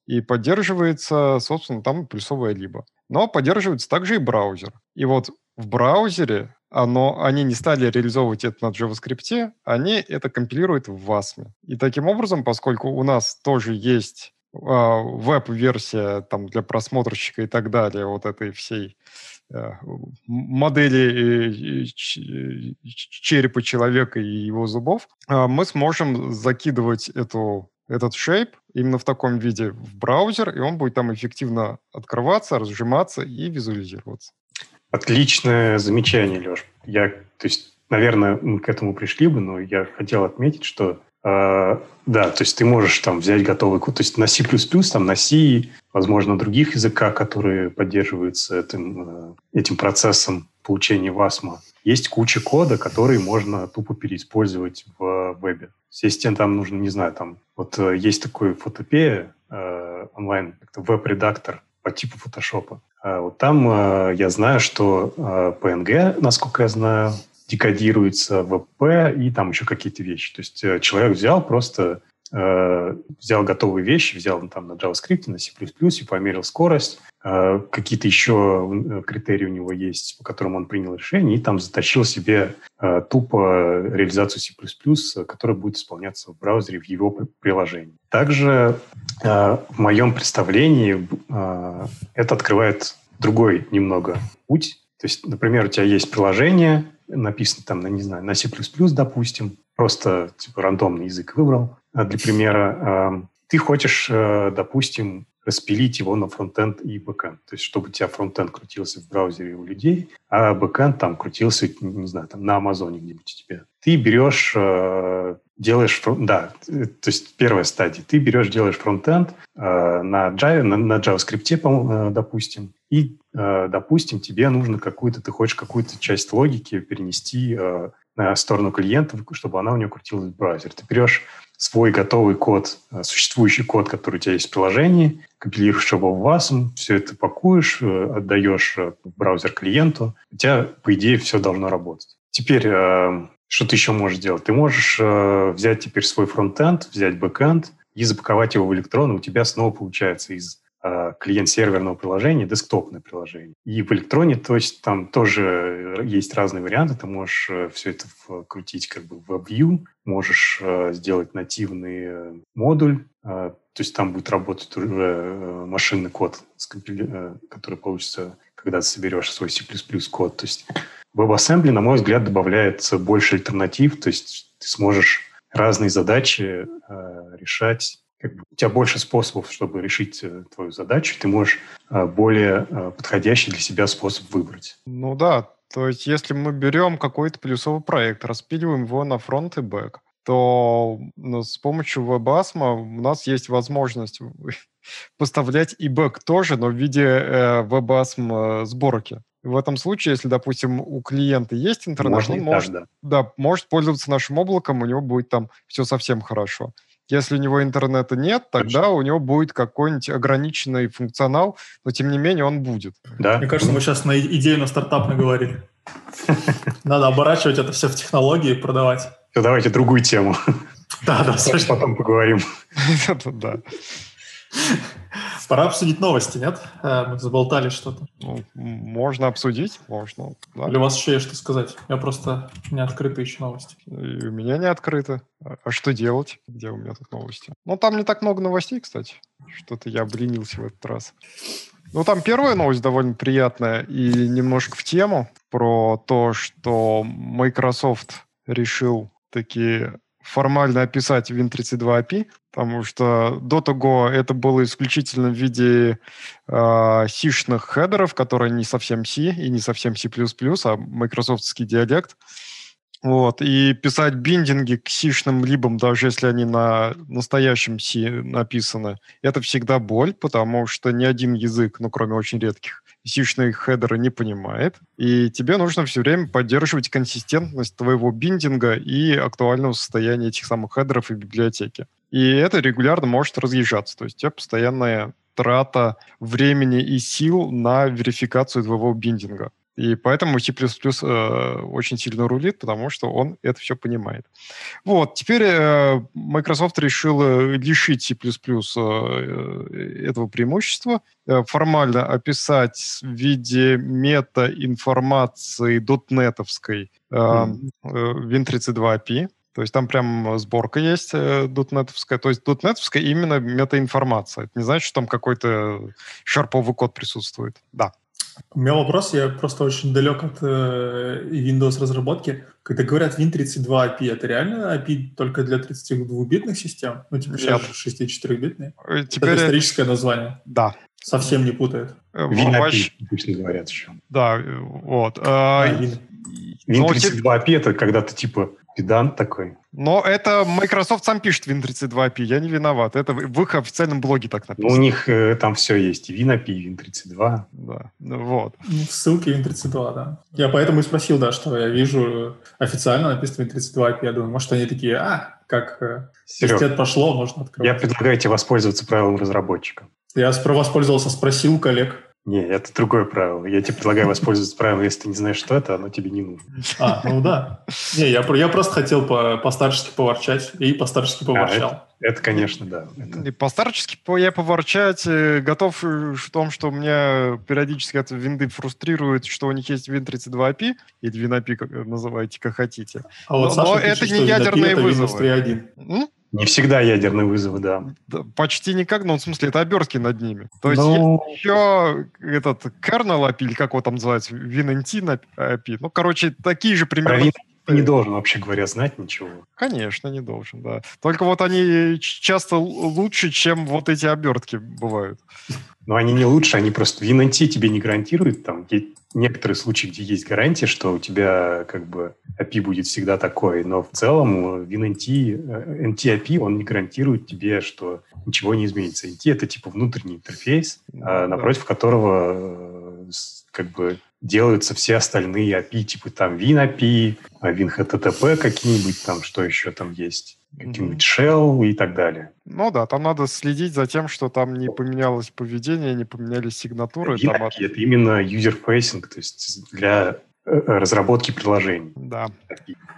и поддерживается, собственно, там плюсовая либо. Но поддерживается также и браузер. И вот в браузере но они не стали реализовывать это на JavaScript, они это компилируют в WASM. И таким образом, поскольку у нас тоже есть а, веб-версия там для просмотрщика и так далее, вот этой всей э, модели э, черепа человека и его зубов, мы сможем закидывать эту, этот шейп именно в таком виде в браузер, и он будет там эффективно открываться, разжиматься и визуализироваться. Отличное замечание, Леш. Я, то есть, наверное, мы к этому пришли бы, но я хотел отметить, что э, да, то есть ты можешь там взять готовый код, то есть на C++, там на C, возможно, других языках, которые поддерживаются этим, э, этим процессом получения WASM, есть куча кода, который можно тупо переиспользовать в вебе. Естественно, там нужно, не знаю, там вот э, есть такой фотопея э, онлайн, веб-редактор по типу фотошопа. Вот там э, я знаю, что э, PNG, насколько я знаю, декодируется в WebP и там еще какие-то вещи. То есть э, человек взял просто э, взял готовые вещи, взял там на JavaScript, на C++ и померил скорость. Э, какие-то еще э, критерии у него есть, по которым он принял решение, и там затащил себе э, тупо реализацию C++, которая будет исполняться в браузере в его приложении. Также э, в моем представлении э, это открывает другой немного путь. То есть, например, у тебя есть приложение, написано там, на, не знаю, на C++, допустим, просто типа рандомный язык выбрал а для примера. Ты хочешь, э, допустим, распилить его на фронтенд и бэкенд. То есть, чтобы у тебя фронтенд крутился в браузере у людей, а бэкенд там крутился, не знаю, там на Амазоне где-нибудь у тебя. Ты берешь, э, делаешь, да, то есть первая стадия. Ты берешь, делаешь фронтенд на Java, на, на JavaScript, допустим, и, допустим, тебе нужно какую-то, ты хочешь какую-то часть логики перенести на сторону клиента, чтобы она у него крутилась в браузер. Ты берешь свой готовый код, э, существующий код, который у тебя есть в приложении, компилируешь его в WASM, все это пакуешь, э, отдаешь в браузер клиенту. У тебя, по идее, все должно работать. Теперь, что ты еще можешь делать? Ты можешь взять теперь свой фронтенд, взять бэкенд и запаковать его в электрон, и у тебя снова получается из Э, клиент серверного приложения, десктопное приложение. И в электроне, то есть там тоже есть разные варианты. Ты можешь э, все это вкрутить как бы в WebView, можешь э, сделать нативный модуль, то есть там будет работать уже машинный код, который получится, когда ты соберешь свой C++ код. То есть WebAssembly, на мой взгляд, добавляет больше альтернатив, то есть ты сможешь разные задачи решать как бы, у тебя больше способов, чтобы решить э, твою задачу, ты можешь э, более э, подходящий для себя способ выбрать. Ну да, то есть если мы берем какой-то плюсовый проект, распиливаем его на фронт и бэк, то ну, с помощью WebAsm у нас есть возможность поставлять и бэк тоже, но в виде э, WebAsm сборки. В этом случае, если, допустим, у клиента есть интернет, Можно он может, так, да. да, может пользоваться нашим облаком, у него будет там все совсем хорошо. Если у него интернета нет, тогда у него будет какой-нибудь ограниченный функционал, но тем не менее он будет. Да. Мне кажется, мы сейчас на идею на стартап наговорили. Надо оборачивать это все в технологии и продавать. Давайте другую тему. Да, да, Потом поговорим. Да. Пора обсудить новости, нет? Э, мы заболтали что-то. Ну, можно обсудить, можно. Да. Или у вас еще есть что сказать? Я просто не открыты еще новости. И у меня не открыто. А, а что делать? Где у меня тут новости? Ну, там не так много новостей, кстати. Что-то я обленился в этот раз. Ну, там первая новость довольно приятная и немножко в тему про то, что Microsoft решил такие формально описать Win32 API, потому что до того это было исключительно в виде э, сишных хедеров, которые не совсем C и не совсем C++, а майкрософтский диалект. Вот, и писать биндинги к сишным либам, даже если они на настоящем C написаны, это всегда боль, потому что ни один язык, ну, кроме очень редких, сишные хедеры не понимает, и тебе нужно все время поддерживать консистентность твоего биндинга и актуального состояния этих самых хедеров и библиотеки. И это регулярно может разъезжаться, то есть у тебя постоянная трата времени и сил на верификацию твоего биндинга. И поэтому C++ э, очень сильно рулит, потому что он это все понимает. Вот, теперь э, Microsoft решила лишить C++ э, этого преимущества, э, формально описать в виде мета-информации дотнетовской э, mm. Win32 API, то есть там прям сборка есть э, дотнетовская. То есть дотнетовская именно метаинформация. Это не значит, что там какой-то шарповый код присутствует. Да. У меня вопрос, я просто очень далек от э, Windows разработки. Когда говорят Win32 API, это реально API только для 32-битных систем? Ну, типа сейчас же 64-битные? Э, теперь... Это историческое название? Да. Совсем не путает. Win API, обычно говорят еще. Да, вот. А, Win, Win32 API это когда ты типа Педант такой. Но это Microsoft сам пишет Win32 API, я не виноват. Это в их официальном блоге так написано. Ну, у них э, там все есть, и Win API, и Win32. Да, ну, вот. Ну, ссылки Win32, да. Я поэтому и спросил, да, что я вижу официально написано Win32 API. Я думаю, может, они такие, а, как э, Серег, 10 лет прошло, можно открывать. Я предлагаю тебе воспользоваться правилом разработчика. Я воспользовался, спросил коллег. Не, это другое правило. Я тебе предлагаю воспользоваться правилом, если ты не знаешь, что это, оно тебе не нужно. А, ну да. Не, я, я просто хотел по, по-старчески поворчать и по-старчески поворчал. А, это, это, конечно, да. Это... И по-старчески я поворчать э, готов э, в том, что меня периодически от винды фрустрирует, что у них есть Win32 API, или WinAPI, как называете, как хотите. А вот но, Саша но пишет, это не ядерные вызовы. Это Windows 3.1. Не всегда ядерные вызовы, да. да. Почти никак, но в смысле это обертки над ними. То есть ну... еще этот kernel API, или как его там называется, WinNT API. Ну, короче, такие же примерно... Ты не должен, вообще говоря, знать ничего. Конечно, не должен, да. Только вот они часто лучше, чем вот эти обертки бывают. Но они не лучше, они просто WinNT тебе не гарантируют. Там есть некоторые случаи, где есть гарантия, что у тебя как бы API будет всегда такой, но в целом WinNT, NT API, он не гарантирует тебе, что ничего не изменится. NT — это типа внутренний интерфейс, а, напротив которого э, как бы делаются все остальные API, типа там WinAPI, WinHTTP какие-нибудь там, что еще там есть каким-нибудь shell и так далее. Ну да, там надо следить за тем, что там не поменялось поведение, не поменялись сигнатуры. WinAPI там от... это именно user-facing, то есть для разработки приложений. Да.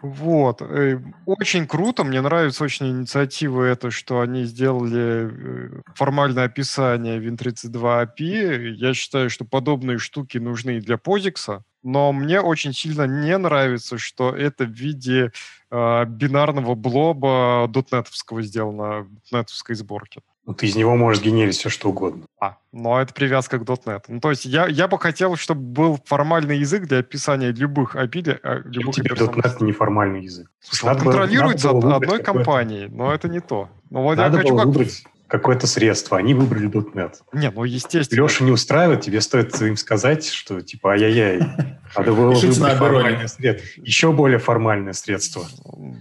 Вот. Э, очень круто. Мне нравится очень инициатива это, что они сделали э, формальное описание Win32 API. Я считаю, что подобные штуки нужны и для POSIX, но мне очень сильно не нравится, что это в виде э, бинарного блоба дотнетовского сделано, дотнетовской сборки. Ну, ты из него можешь генерить все, что угодно. А, но это привязка к .NET. Ну, то есть я, я бы хотел, чтобы был формальный язык для описания любых API, э, любых Теперь .NET неформальный язык. Слушай, он контролируется было, от одной компании, но это не то. Ну, вот надо я хочу было как... выбрать какое-то средство. Они выбрали .NET. Не, ну естественно. Леша не устраивает, тебе стоит им сказать, что типа ай-яй-яй. Надо было выбрать формальное средство. Еще более формальное средство.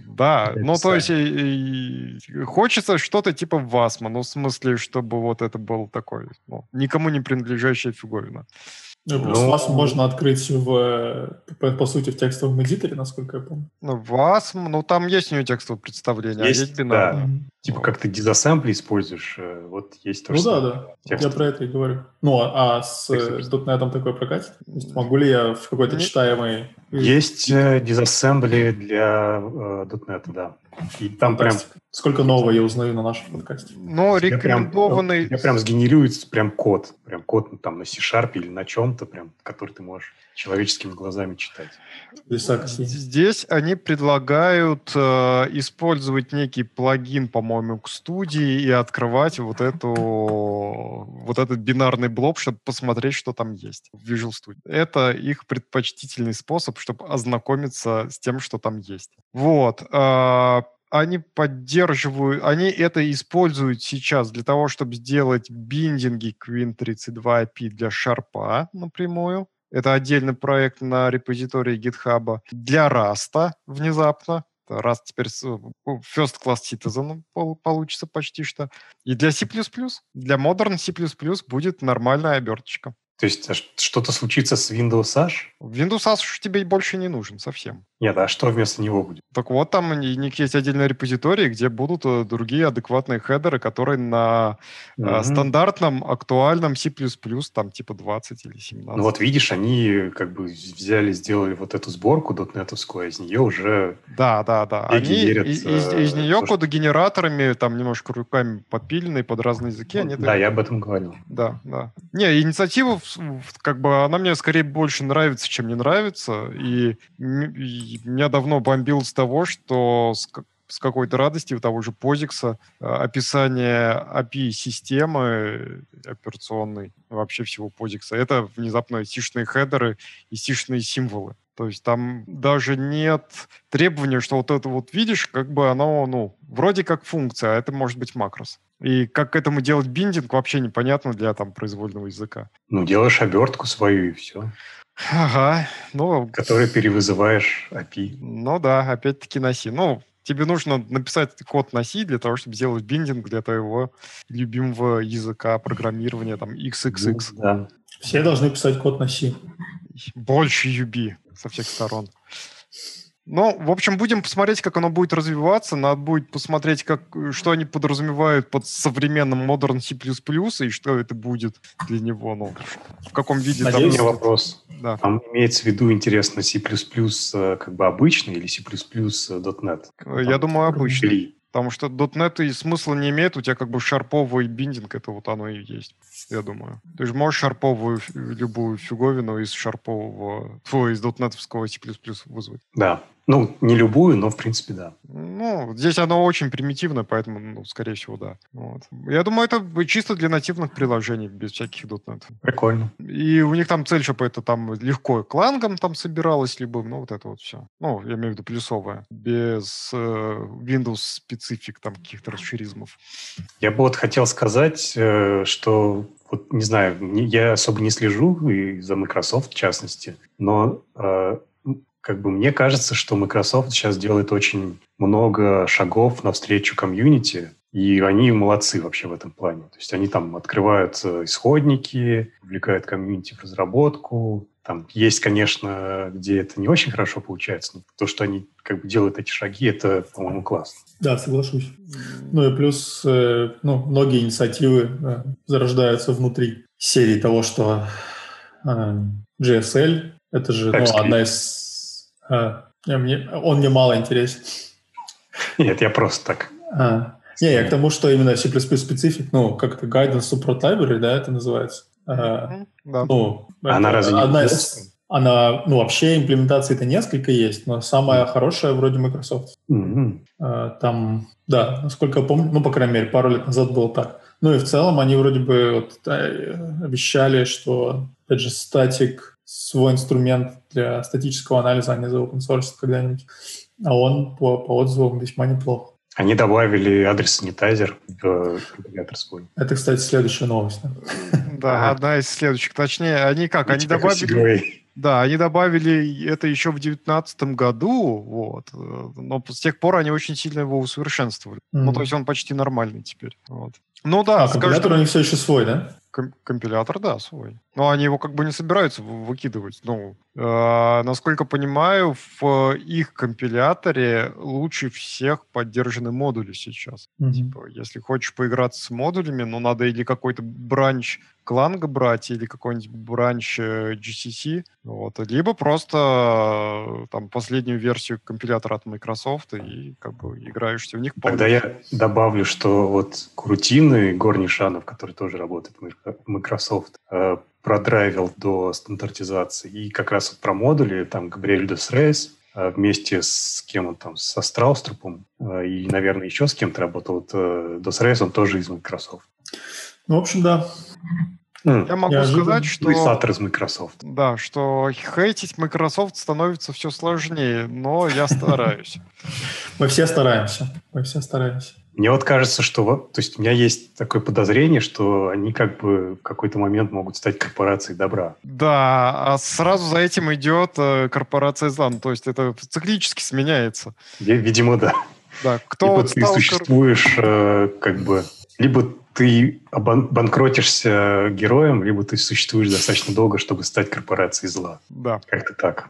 Да, ну то есть и, и, хочется что-то типа Васма, ну в смысле, чтобы вот это был такой, ну, никому не принадлежащая фиговина. Ну, плюс ну, вас можно открыть в, по, по сути, в текстовом эдиторе, насколько я помню. Ну, вас, ну, там есть у него текстовое представление, есть, а есть бинарное. Да. Типа, как ты дизассембли используешь, э, вот есть то Ну да, да, текст. я про это и говорю. Ну, а, а с, .NET такой прокатит? Могу ли я в какой-то читаемый... Есть э, дизассембли для э, .NET, да. И там прям... Сколько нового я узнаю на нашем подкасте. Но рекомендованный... Я прям, я прям сгенерируется прям код. Прям код ну, там на C-Sharp или на чем-то, прям, который ты можешь человеческими глазами читать. Здесь они предлагают э, использовать некий плагин, по-моему, к студии и открывать вот эту вот этот бинарный блок, чтобы посмотреть, что там есть в Visual Studio. Это их предпочтительный способ, чтобы ознакомиться с тем, что там есть. Вот. Э, они поддерживают, они это используют сейчас для того, чтобы сделать биндинги к Win32 API для Sharp напрямую. Это отдельный проект на репозитории GitHub. Для Rust внезапно. Rust теперь first class citizen получится почти что. И для C++, для Modern C++ будет нормальная оберточка. То есть а что-то случится с Windows H? Windows H тебе больше не нужен совсем. Нет, а что вместо него будет? Так вот, там у них есть отдельные репозитории, где будут э, другие адекватные хедеры, которые на mm-hmm. стандартном, актуальном C++, там типа 20 или 17. Ну вот видишь, они как бы взяли, сделали вот эту сборку дотнетовскую, а из нее уже... Да, да, да. Они из, из, из нее то, кодогенераторами, там немножко руками подпиленные под разные языки. Они да, так... я об этом говорил. Да, да. Не, инициатива, как бы, она мне скорее больше нравится, чем не нравится. И, и меня давно бомбил с того, что с, с какой-то радости у того же POSIX а, описание API-системы операционной, вообще всего POSIX, это внезапно сишные хедеры и сишные символы. То есть там даже нет требования, что вот это вот видишь, как бы оно, ну, вроде как функция, а это может быть макрос. И как к этому делать биндинг, вообще непонятно для там произвольного языка. Ну, делаешь обертку свою и все. Ага, ну... Который перевызываешь API. Ну да, опять-таки на C. Ну, тебе нужно написать код на C для того, чтобы сделать биндинг для твоего любимого языка программирования, там, XXX. Ну, да. Все должны писать код на C. Больше UB со всех сторон. Ну, в общем, будем посмотреть, как оно будет развиваться. Надо будет посмотреть, как, что они подразумевают под современным Modern C++ и что это будет для него. Ну, в каком виде Надеюсь, там... вопрос. Да. Там имеется в виду, интересно, C++ э, как бы обычный или C++ .NET? Я там думаю, обычный. Потому что .NET и смысла не имеет, у тебя как бы шарповый биндинг, это вот оно и есть, я думаю. Ты же можешь шарповую любую фиговину из шарпового, твой из .NET C++ вызвать. Да, ну, не любую, но в принципе да. Ну, здесь оно очень примитивно, поэтому, ну, скорее всего, да. Вот. Я думаю, это чисто для нативных приложений, без всяких .NET. Прикольно. И у них там цель, чтобы это там легко клангом там собиралось любым, ну, вот это вот все. Ну, я имею в виду плюсовое. Без э, Windows специфик там каких-то расширизмов. Я бы вот хотел сказать, э, что вот не знаю, я особо не слежу и за Microsoft в частности, но э, как бы мне кажется, что Microsoft сейчас делает очень много шагов навстречу комьюнити, и они молодцы вообще в этом плане. То есть они там открывают исходники, увлекают комьюнити в разработку. Там есть, конечно, где это не очень хорошо получается, но то, что они как бы делают эти шаги, это, по-моему, классно. Да, соглашусь. Ну и плюс, э, ну, многие инициативы э, зарождаются внутри серии того, что э, GSL, это же ну, одна из... Мне, он мне мало интересен. Нет, я просто так. А. Не, я к тому, что именно C++ специфик, ну, как-то Guidance Support Library, да, это называется. А, да. Ну, она это разве одна из, она, ну, вообще имплементаций это несколько есть, но самая хорошая вроде Microsoft. Mm-hmm. Там, да, насколько я помню, ну, по крайней мере, пару лет назад было так. Ну и в целом они вроде бы вот, обещали, что, опять же, статик свой инструмент для статического анализа они за open source когда-нибудь. А он по, по отзывам весьма неплох. Они добавили адрес санитайзер в компилятор свой. Это, кстати, следующая новость. Да, одна из следующих. Точнее, они как? Они добавили... Да, они добавили это еще в 2019 году, вот, но с тех пор они очень сильно его усовершенствовали. Mm-hmm. Ну, то есть он почти нормальный теперь. Вот. Ну да. А компилятор у них все еще свой, да? Компилятор, да, свой. Но они его как бы не собираются выкидывать. Ну, насколько понимаю, в их компиляторе лучше всех поддержаны модули сейчас. Mm-hmm. Типа, если хочешь поиграться с модулями, ну, надо или какой-то бранч Кланга брать, или какой-нибудь бранч э, GCC, вот, либо просто э, там последнюю версию компилятора от Microsoft и как бы играешься в них. Тогда я добавлю, что вот Курутины Горнишанов, который тоже работает в Microsoft, э, продрайвил до стандартизации. И как раз вот про модули, там Габриэль Десрейс, э, вместе с кем он там, со Страуструпом э, и, наверное, еще с кем-то работал. Вот э, Досрейс, он тоже из Microsoft. Ну, в общем, да. Я могу Неожиданно. сказать, что... Ресатор из Microsoft. Да, что хейтить Microsoft становится все сложнее, но я стараюсь. Мы все стараемся. Мы все стараемся. Мне вот кажется, что то есть у меня есть такое подозрение, что они как бы в какой-то момент могут стать корпорацией добра. Да, а сразу за этим идет э, корпорация зла. Ну, то есть это циклически сменяется. Видимо, да. Да, кто либо ты существуешь э, как бы, либо ты банкротишься героем, либо ты существуешь достаточно долго, чтобы стать корпорацией зла. Да. Как-то так.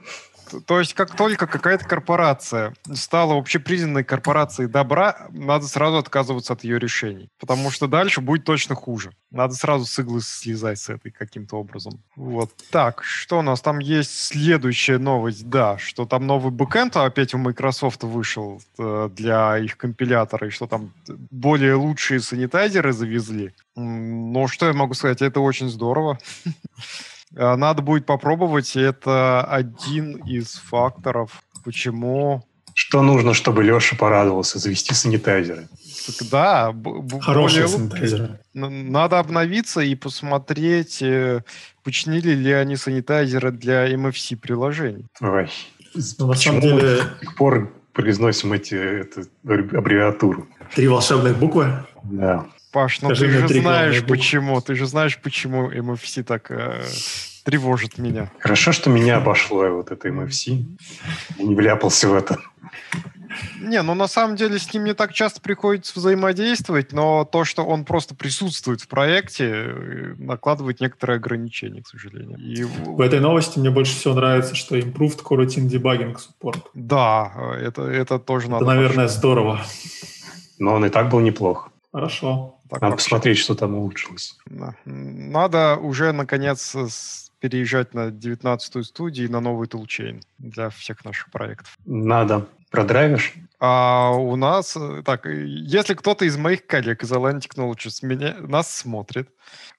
То есть, как только какая-то корпорация стала общепризнанной корпорацией добра, надо сразу отказываться от ее решений. Потому что дальше будет точно хуже. Надо сразу с иглы слезать с этой каким-то образом. Вот. Так, что у нас там есть? Следующая новость, да, что там новый бэкэнд опять у Microsoft вышел э, для их компилятора, и что там более лучшие санитайзеры завезли. Ну, что я могу сказать? Это очень здорово. Э, надо будет попробовать. Это один из факторов, почему... Что нужно, чтобы Леша порадовался? Завести санитайзеры. Так, да. Хорошие санитайзеры. Надо обновиться и посмотреть, э, починили ли они санитайзеры для MFC-приложений. Ой. Ну, на самом деле... мы до сих пор произносим эти, эту аббревиатуру? Три волшебных буквы? Да. Паш, ну Скажи ты же знаешь почему, ты же знаешь, почему MFC так э, тревожит меня. Хорошо, что меня обошло вот это MFC. Я не вляпался в это. Не, ну на самом деле с ним не так часто приходится взаимодействовать, но то, что он просто присутствует в проекте, э, накладывает некоторые ограничения, к сожалению. И... В этой новости мне больше всего нравится, что improved coroutine debugging support. Да, это, это тоже надо... Это, наверное, пошить. здорово. Но он и так был неплох. Хорошо. Так, Надо вообще. посмотреть, что там улучшилось. Да. Надо уже, наконец, переезжать на 19-ю студию и на новый тулчейн для всех наших проектов. Надо. Продрайвишь? А у нас, э, так, если кто-то из моих коллег из Align Technologies меня, нас смотрит,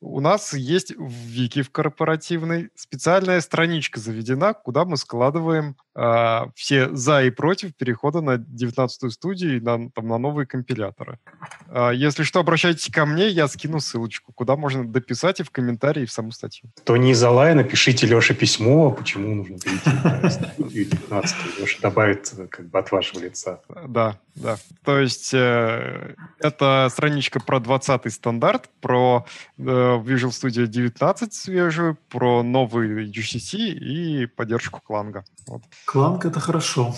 у нас есть в Вики в корпоративной специальная страничка заведена, куда мы складываем э, все за и против перехода на 19-ю студию и на, там, на новые компиляторы. Э, если что, обращайтесь ко мне, я скину ссылочку, куда можно дописать и в комментарии в саму статью. То не из Алайна, пишите Леше письмо, почему нужно перейти на студию 19 Леша добавит как бы от вашего лица. Да, да. То есть э, это страничка про 20-й стандарт, про э, Visual Studio 19 свежую, про новый UCC и поддержку Кланга. Вот. Кланг — это хорошо.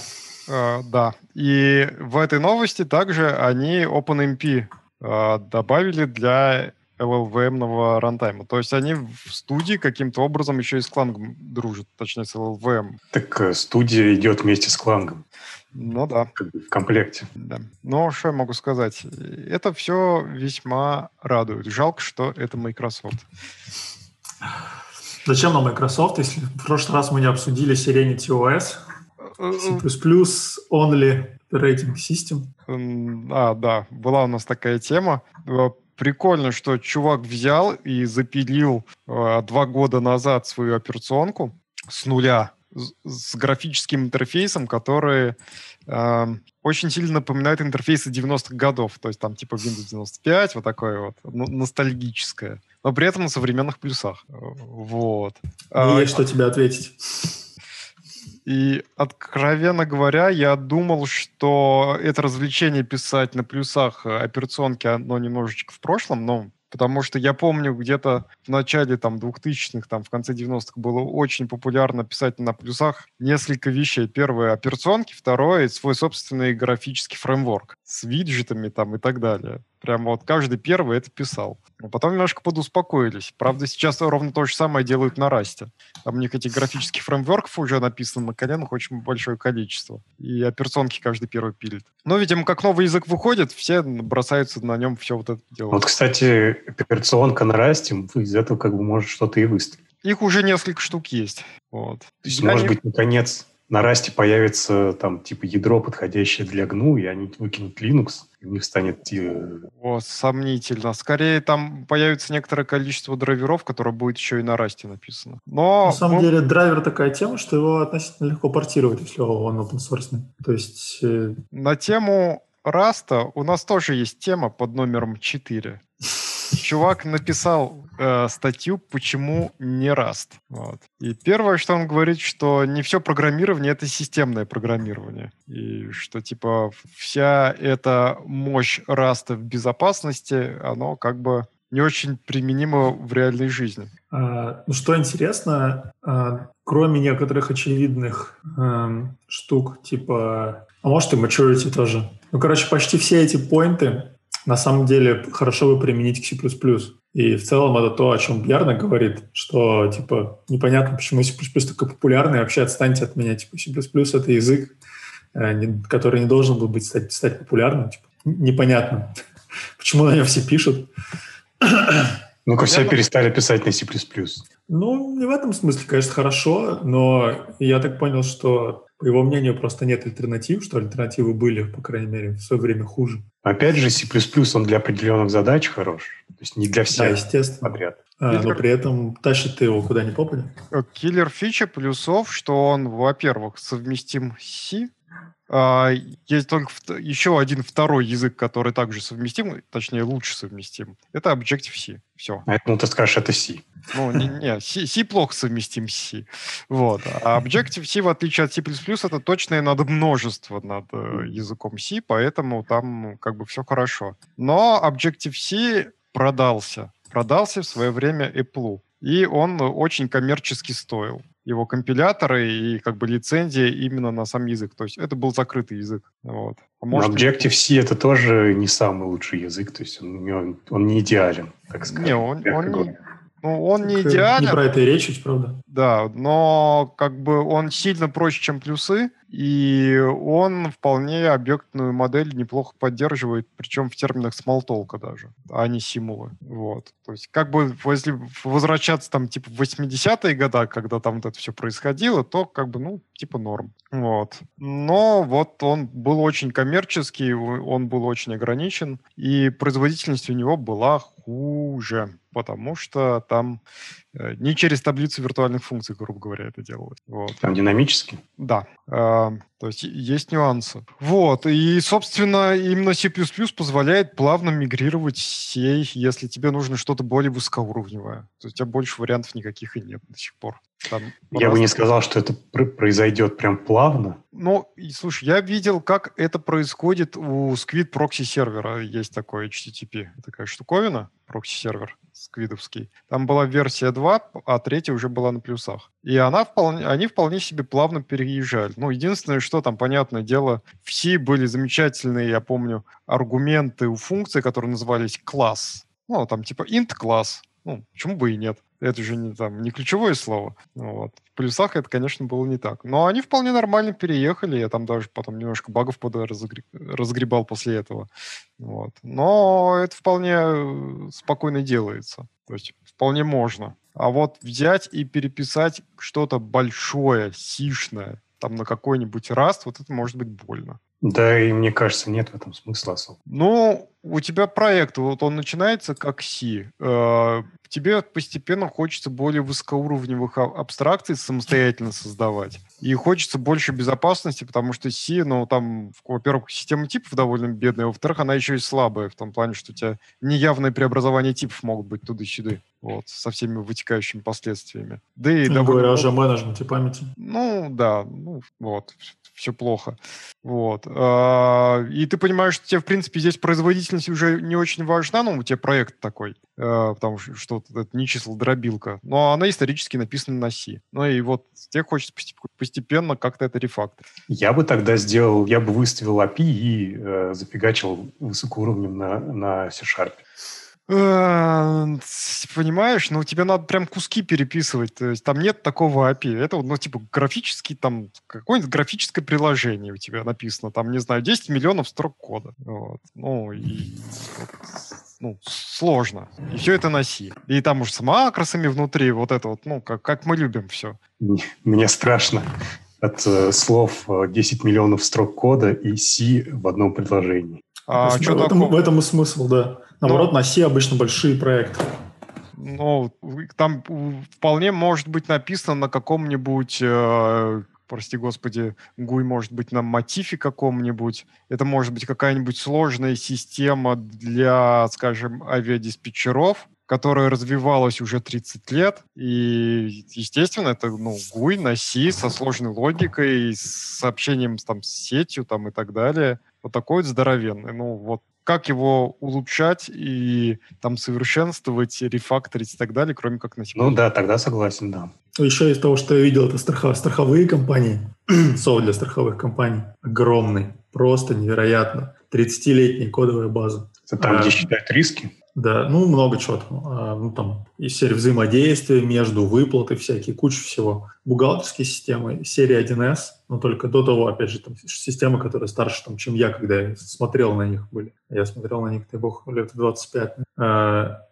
Э, да. И в этой новости также они OpenMP э, добавили для LLVM-ного рантайма. То есть они в студии каким-то образом еще и с клангом дружат, точнее с LLVM. Так э, студия идет вместе с клангом. Ну да. В комплекте. Да. Но что я могу сказать? Это все весьма радует. Жалко, что это Microsoft. Зачем нам Microsoft, если в прошлый раз мы не обсудили Serenity OS, C++, Only Operating System? А, да, была у нас такая тема прикольно, что чувак взял и запилил э, два года назад свою операционку с нуля с, графическим интерфейсом, который э, очень сильно напоминает интерфейсы 90-х годов. То есть там типа Windows 95, вот такое вот, ностальгическое. Но при этом на современных плюсах. Вот. Ну, есть а, что тебе ответить. И, откровенно говоря, я думал, что это развлечение писать на плюсах э, операционки, оно немножечко в прошлом, но Потому что я помню, где-то в начале там 2000-х, там в конце 90-х было очень популярно писать на плюсах несколько вещей. Первое — операционки, второе — свой собственный графический фреймворк с виджетами там и так далее. Прямо вот каждый первый это писал. Но потом немножко подуспокоились. Правда, сейчас ровно то же самое делают на Расте. Там у них этих графических фреймворков уже написано на коленах очень большое количество. И операционки каждый первый пилит. Но, видимо, как новый язык выходит, все бросаются на нем все вот это делать. Вот, кстати, операционка на Расте, из этого как бы может что-то и выстрелить. Их уже несколько штук есть. Вот. То есть, Я может не... быть, наконец, на Расте появится там типа ядро, подходящее для GNU, и они выкинут Linux, и у них станет... Э, О, сомнительно. Скорее там появится некоторое количество драйверов, которое будет еще и на Расте написано. Но... На самом ну... деле драйвер такая тема, что его относительно легко портировать, если он open source. То есть... Э... На тему Раста у нас тоже есть тема под номером 4 чувак написал э, статью «Почему не Rust?». Вот. И первое, что он говорит, что не все программирование — это системное программирование. И что, типа, вся эта мощь Rust в безопасности, оно как бы не очень применимо в реальной жизни. А, ну, что интересно, а, кроме некоторых очевидных а, штук, типа, а может и maturity тоже. Ну, короче, почти все эти поинты на самом деле хорошо бы применить к C++. И в целом это то, о чем Бьярна говорит, что, типа, непонятно, почему C++ такой популярный, вообще отстаньте от меня. Типа, C++ — это язык, э, который не должен был быть стать, стать популярным. Типа, непонятно, почему на нем все пишут. Ну-ка, все перестали писать на C++. Ну, не в этом смысле, конечно, хорошо, но я так понял, что, по его мнению, просто нет альтернатив, что альтернативы были, по крайней мере, в свое время хуже. Опять же, C++ он для определенных задач хорош, то есть не для всех да, естественно. подряд. А, но при этом тащит ты его куда ни попадя. Киллер фича плюсов, что он, во-первых, совместим с C, есть только еще один второй язык, который также совместим, точнее, лучше совместим. Это Objective-C. Все. А это, ну, ты скажешь, это C. Ну, не, не C, C плохо совместим с C. Вот. А Objective-C, в отличие от C++, это точное над множество над э, языком C, поэтому там как бы все хорошо. Но Objective-C продался. Продался в свое время Apple. И он очень коммерчески стоил его компиляторы и как бы лицензия именно на сам язык. То есть это был закрытый язык. Вот. А может, Objective-C это тоже не самый лучший язык, то есть он, он, он не идеален, так сказать. Не, он, он не, ну, он не идеален. Не про это и речь, ведь, правда? Да, но как бы он сильно проще, чем плюсы, и он вполне объектную модель неплохо поддерживает, причем в терминах смолтолка даже, а не симулы. Вот. То есть как бы если возвращаться там типа в 80-е годы, когда там вот это все происходило, то как бы, ну, типа норм. Вот. Но вот он был очень коммерческий, он был очень ограничен, и производительность у него была хуже. Потому что там не через таблицу виртуальных функций, грубо говоря, это делалось. Вот. Там динамически? Да. Э, то есть есть нюансы. Вот. И, собственно, именно C++ позволяет плавно мигрировать с C, если тебе нужно что-то более высокоуровневое. То есть у тебя больше вариантов никаких и нет до сих пор. Там я бы не сказал, что это произойдет прям плавно. Ну, слушай, я видел, как это происходит у Squid Proxy сервера. Есть такой HTTP, такая штуковина, прокси-сервер сквидовский. Там была версия 2, а третья уже была на плюсах. И она вполне, они вполне себе плавно переезжали. Ну, единственное, что там, понятное дело, в C были замечательные, я помню, аргументы у функции, которые назывались класс. Ну, там типа int class. Ну, почему бы и нет? Это же не, там, не ключевое слово. Вот. В плюсах это, конечно, было не так. Но они вполне нормально переехали. Я там даже потом немножко багов под разгреб... разгребал после этого. Вот. Но это вполне э, спокойно делается. То есть вполне можно. А вот взять и переписать что-то большое, сишное, там на какой-нибудь раст, вот это может быть больно. Да, и мне кажется, нет в этом смысла особо. Ну, у тебя проект, вот он начинается как C. Э, тебе постепенно хочется более высокоуровневых абстракций самостоятельно создавать. И хочется больше безопасности, потому что C, ну, там, во-первых, система типов довольно бедная, во-вторых, она еще и слабая, в том плане, что у тебя неявные преобразования типов могут быть туда-сюда, вот, со всеми вытекающими последствиями. Да и... Не говоря уже о менеджменте памяти. Ну, да, ну, вот, все плохо. Вот. А, и ты понимаешь, что тебе, в принципе, здесь производительность уже не очень важна, ну, у тебя проект такой, а, потому что это не число-дробилка, но она исторически написана на C. Ну и вот тебе хочется постепенно как-то это рефактор. Я бы тогда сделал, я бы выставил API и э, запигачил высокоуровнем на, на C-Sharp. Э, понимаешь, ну тебе надо прям куски переписывать, то есть там нет такого API. Это, ну, типа, графический, там, какое-нибудь графическое приложение у тебя написано, там, не знаю, 10 миллионов строк кода. Вот. Ну, и ну, сложно. И все это на C. И там уж с макросами внутри, вот это вот, ну, как, как мы любим все. Мне страшно от э, слов 10 э, миллионов строк кода и C в одном предложении. А, что в, этом, в этом и смысл, да. Наоборот, ну, на C обычно большие проекты. Ну, там вполне может быть написано на каком-нибудь э, прости господи, GUI может быть на мотиве каком-нибудь. Это может быть какая-нибудь сложная система для, скажем, авиадиспетчеров, которая развивалась уже 30 лет. И, естественно, это ну, GUI на C со сложной логикой, с сообщением там, с сетью там, и так далее. Вот такой вот здоровенный. Ну, вот как его улучшать и там совершенствовать, рефакторить и так далее, кроме как на себя. Ну да, тогда согласен, да. Еще из того, что я видел, это страхов, страховые компании, софт для страховых компаний, огромный, просто невероятно. 30-летняя кодовая база. Это там, а, где считают риски? Да, ну много чего там. А, ну, там и серия взаимодействия между выплаты, всякие, куча всего. Бухгалтерские системы, серия 1С, но только до того, опять же, там системы, которые старше, там, чем я, когда я смотрел на них были. Я смотрел на них, дай бог, лет 25.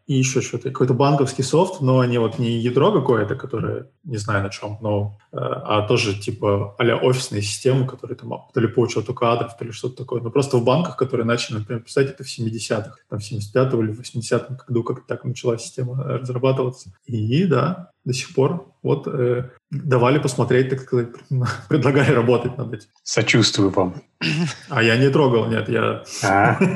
И еще что-то, какой-то банковский софт, но они вот не ядро какое-то, которое, не знаю на чем, но, а, а тоже типа а офисные системы, которые там то ли по учету кадров, то ли что-то такое. Но просто в банках, которые начали, например, писать это в 70-х, там в 75-м или 80-м, когда как так начала система разрабатываться. И да, до сих пор вот э, давали посмотреть, так сказать, предлагали работать над этим. Сочувствую вам. А я не трогал, нет, я... А?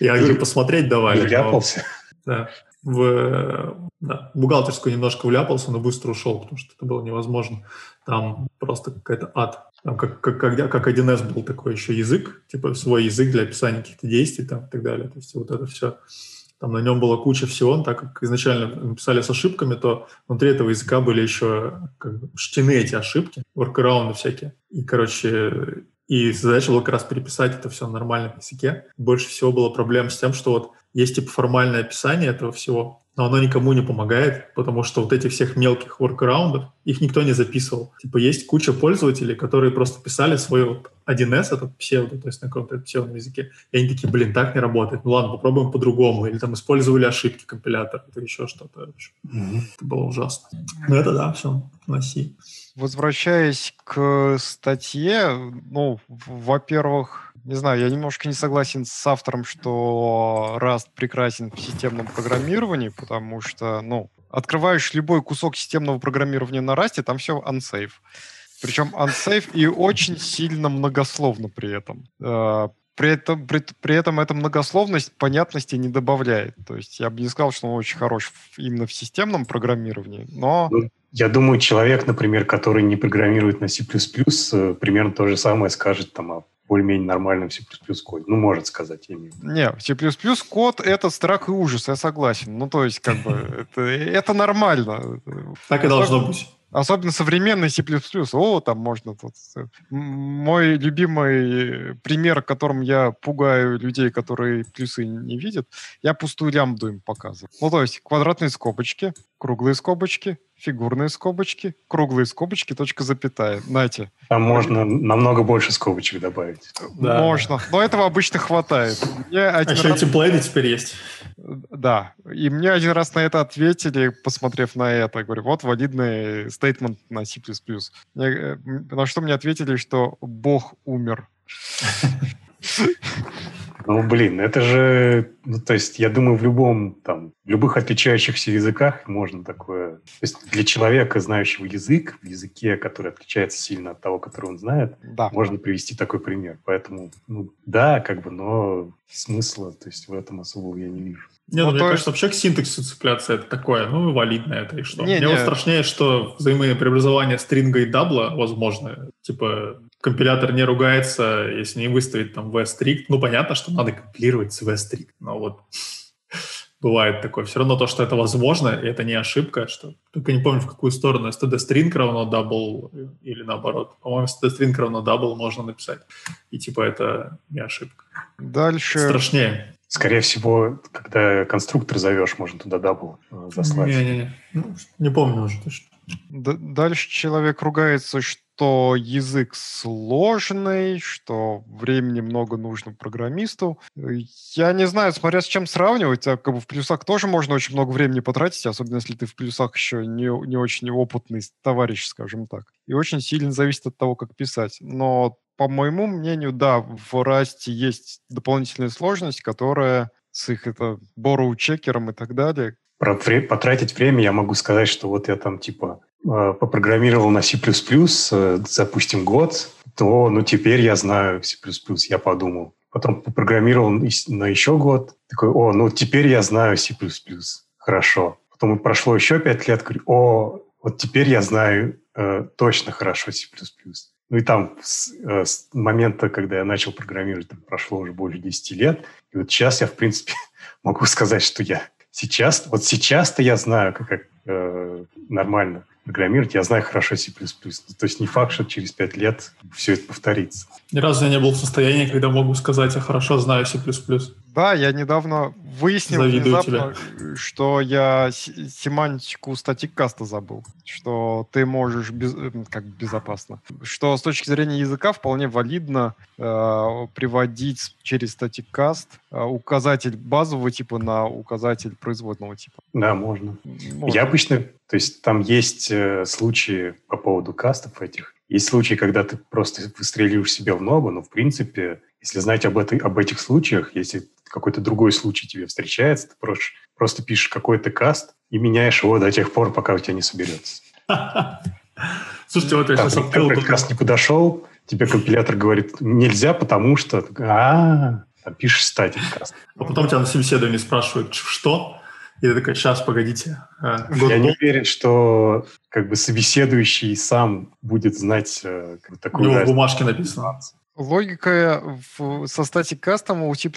Я говорю, посмотреть давали. Вляпался? Да. В, да, бухгалтерскую немножко вляпался, но быстро ушел, потому что это было невозможно. Там просто какая-то ад. Там как, как, как, как 1С был такой еще язык, типа свой язык для описания каких-то действий там и так далее. То есть вот это все там на нем была куча всего, так как изначально написали с ошибками, то внутри этого языка были еще как бы штины эти ошибки, воркараунды всякие. И, короче, и задача была как раз переписать это все на нормальном языке. Больше всего было проблем с тем, что вот есть типа формальное описание этого всего, но оно никому не помогает, потому что вот этих всех мелких воркараундов, их никто не записывал. Типа есть куча пользователей, которые просто писали свой вот 1С, этот псевдо, то есть на каком-то псевдом языке, и они такие, блин, так не работает, ну ладно, попробуем по-другому, или там использовали ошибки компилятора, это еще что-то. Mm-hmm. Это было ужасно. Ну это да, все, носи. Возвращаясь к статье, ну, во-первых, Не знаю, я немножко не согласен с автором, что Rust прекрасен в системном программировании, потому что, ну, открываешь любой кусок системного программирования на Rust, там все unsafe. Причем unsafe и очень сильно многословно при этом. Э, при этом, при, при этом эта многословность понятности не добавляет. То есть я бы не сказал, что он очень хорош в, именно в системном программировании, но... Ну, я думаю, человек, например, который не программирует на C++, э, примерно то же самое скажет там о более-менее нормальном C++ коде. Ну, может сказать, я имею Не, C++ код — это страх и ужас, я согласен. Ну, то есть, как бы, это, это нормально. Так и должно быть. Особенно современный C++. О, там можно тут... Мой любимый пример, которым я пугаю людей, которые плюсы не видят, я пустую лямбду им показываю. Ну, то есть квадратные скобочки, круглые скобочки, фигурные скобочки, круглые скобочки, точка запятая. Нате. Там можно намного больше скобочек добавить. Да. Можно, но этого обычно хватает. Мне а еще раз... темплейты теперь есть. Да, и мне один раз на это ответили, посмотрев на это. Говорю, вот валидный стейтмент на C++. Мне, э, на что мне ответили, что Бог умер. Ну, блин, это же... Ну, то есть, я думаю, в любом, там, в любых отличающихся языках можно такое... То есть, для человека, знающего язык, в языке, который отличается сильно от того, который он знает, да. можно привести такой пример. Поэтому, ну, да, как бы, но смысла, то есть, в этом особого я не вижу. Не, ну, ну мне кажется, вообще к синтаксису цепляться это такое, ну, валидно это и что. Не, мне не. вот страшнее, что взаимопреобразование стринга и дабла возможно. Типа, компилятор не ругается, если не выставить там v-strict. Ну, понятно, что надо компилировать с v-strict, но вот бывает такое. Все равно то, что это возможно, и это не ошибка, что... Только не помню, в какую сторону. std-string равно double или наоборот. По-моему, std-string равно double можно написать. И типа это не ошибка. Дальше... Страшнее. Скорее всего, когда конструктор зовешь, можно туда double э, заслать. Не-не-не, ну, не помню уже точно. Дальше человек ругается, что язык сложный, что времени много нужно программисту. Я не знаю, смотря с чем сравнивать, а как бы в плюсах тоже можно очень много времени потратить, особенно если ты в плюсах еще не, не очень опытный товарищ, скажем так. И очень сильно зависит от того, как писать. Но по моему мнению, да, в Rust есть дополнительная сложность, которая с их это borrow чекером и так далее. Про потратить время я могу сказать, что вот я там типа э, попрограммировал на C++, э, допустим, год, то ну теперь я знаю C++, я подумал. Потом попрограммировал на еще год, такой, о, ну теперь я знаю C++, хорошо. Потом прошло еще пять лет, говорю, о, вот теперь я знаю э, точно хорошо C++. Ну и там с, э, с момента, когда я начал программировать, там прошло уже более 10 лет. И вот сейчас я, в принципе, могу сказать, что я сейчас, вот сейчас-то я знаю, как, как э, нормально программировать, я знаю хорошо C++. То есть не факт, что через 5 лет все это повторится. Ни разу я не был в состоянии, когда могу сказать, я хорошо знаю C++. Да, я недавно выяснил Завидую внезапно, тебя. что я семантику статик-каста забыл. Что ты можешь без, э, как безопасно. Что с точки зрения языка вполне валидно э, приводить через статик-каст э, указатель базового типа на указатель производного типа. Да, можно. можно. Я обычно... То есть там есть э, случаи по поводу кастов этих. Есть случаи, когда ты просто выстреливаешь себе в ногу, но в принципе если знать об, этой, об этих случаях, если какой-то другой случай тебе встречается, ты просто, просто пишешь какой-то каст и меняешь его до тех пор, пока у тебя не соберется. Слушайте, вот я сейчас открыл... Каст не подошел, тебе компилятор говорит, нельзя, потому что... А, пишешь статик каст. А потом тебя на собеседовании спрашивают, что? И ты такой, сейчас, погодите. А, я не уверен, что как бы собеседующий сам будет знать э, как, такую... У него в бумажке написано. Логика в, со статик кастом у C++,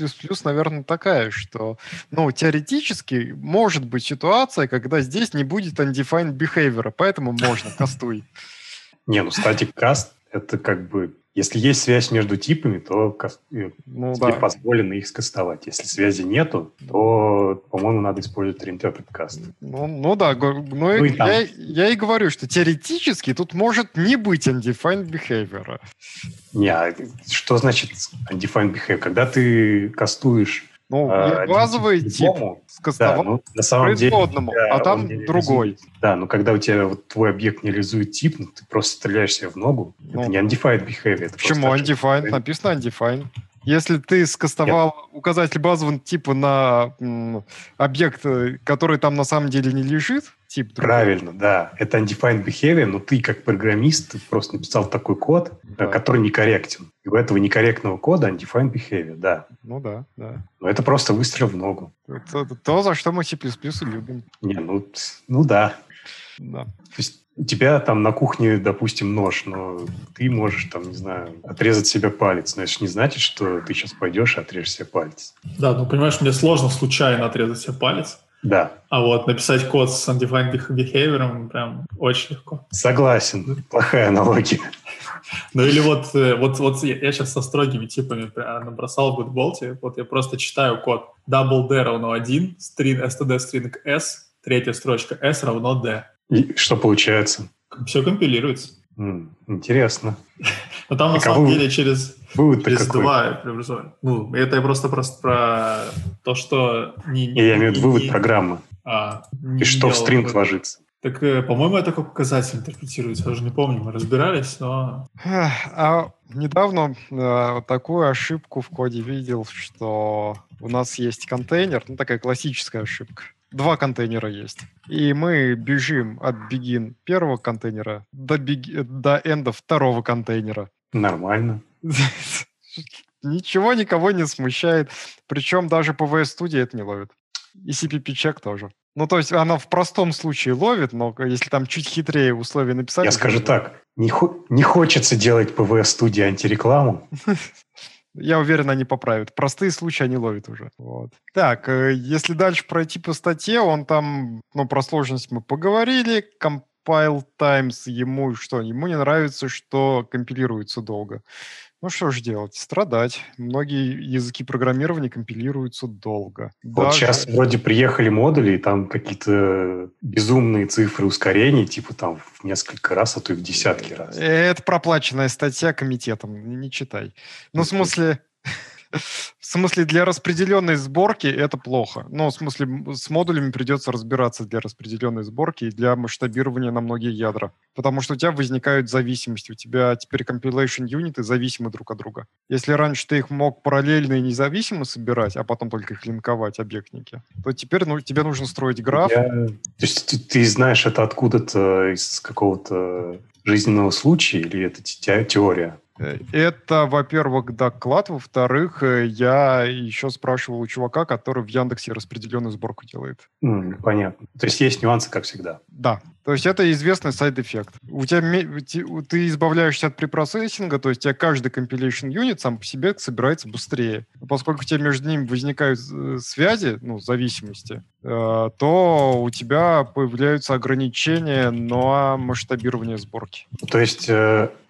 наверное, такая, что, ну, теоретически может быть ситуация, когда здесь не будет undefined behavior, поэтому можно, кастуй. Не, ну, статик каст — это как бы если есть связь между типами, то э, ну, тебе да. позволено их скастовать. Если связи нету, то, по-моему, надо использовать reinterpret cast. Ну, ну да, ну, ну я, я и говорю, что теоретически тут может не быть undefined behavior. Не, а что значит undefined behavior? Когда ты кастуешь ну, а, базовый тип скастовал да, ну, на самом производному, деле, а там другой. Да, но когда у тебя вот твой объект не реализует тип, ну, ты просто стреляешь себе в ногу. Ну, это не undefined behavior. Это почему undefined? Написано undefined. Если ты скастовал Нет. указатель базового типа на м, объект, э, который там на самом деле не лежит, тип другой. Правильно, да. Это undefined behavior, но ты как программист просто написал такой код, э, да. который некорректен. И у этого некорректного кода undefined behavior, да. Ну да, да. Но это просто выстрел в ногу. Это то, за что мы C++ любим. Не, ну, ну да. Да. То есть у тебя там на кухне, допустим, нож, но ты можешь там, не знаю, отрезать себе палец. Но это же не значит, что ты сейчас пойдешь и отрежешь себе палец. Да, ну понимаешь, мне сложно случайно отрезать себе палец. Да. А вот написать код с undefined behavior прям очень легко. Согласен. Плохая аналогия. Ну или вот, э, вот, вот я, сейчас со строгими типами набросал в Goodbolt. Вот я просто читаю код double d равно 1, string std string s, третья строчка s равно d. И что получается? Все компилируется. Интересно. Но там на самом деле через, через какой? два преобразования. Ну, это я просто, просто про то, что... Не, не, я имею в виду вывод не, программы. А, И что в стринг ложится. Так, э, по-моему, это как указатель интерпретируется. Я уже не помню, мы разбирались, но... А недавно э, такую ошибку в коде видел, что у нас есть контейнер, ну такая классическая ошибка два контейнера есть. И мы бежим от begin первого контейнера до, beg... до энда второго контейнера. Нормально. Ничего никого не смущает. Причем даже PVS студия это не ловит. И CPP-чек тоже. Ну, то есть она в простом случае ловит, но если там чуть хитрее условия написать... Я скажу так, не, хо- не хочется делать PVS студии антирекламу. Я уверен, они поправят. Простые случаи они ловят уже. Вот. Так, э, если дальше пройти по статье, он там, ну, про сложность мы поговорили. Compile times ему что? Ему не нравится, что компилируется долго. Ну что ж делать? Страдать. Многие языки программирования компилируются долго. Вот Даже... сейчас вроде приехали модули, и там какие-то безумные цифры ускорений, типа там в несколько раз, а то и в десятки раз. Это проплаченная статья комитетом, не читай. Ну, в смысле... В смысле, для распределенной сборки это плохо. Ну, в смысле, с модулями придется разбираться для распределенной сборки и для масштабирования на многие ядра. Потому что у тебя возникают зависимости. У тебя теперь compilation юниты зависимы друг от друга. Если раньше ты их мог параллельно и независимо собирать, а потом только их линковать, объектники, то теперь ну, тебе нужно строить граф. Я... То есть ты, ты знаешь это откуда-то из какого-то жизненного случая или это теория? Это, во-первых, доклад. Во-вторых, э, я еще спрашивал у чувака, который в Яндексе распределенную сборку делает. Mm, понятно. То есть есть нюансы, как всегда. Да. То есть это известный сайд-эффект. У тебя ты избавляешься от препроцессинга, то есть у тебя каждый compilation unit сам по себе собирается быстрее. Поскольку у тебя между ними возникают э, связи, ну, зависимости, то у тебя появляются ограничения на масштабирование сборки. То есть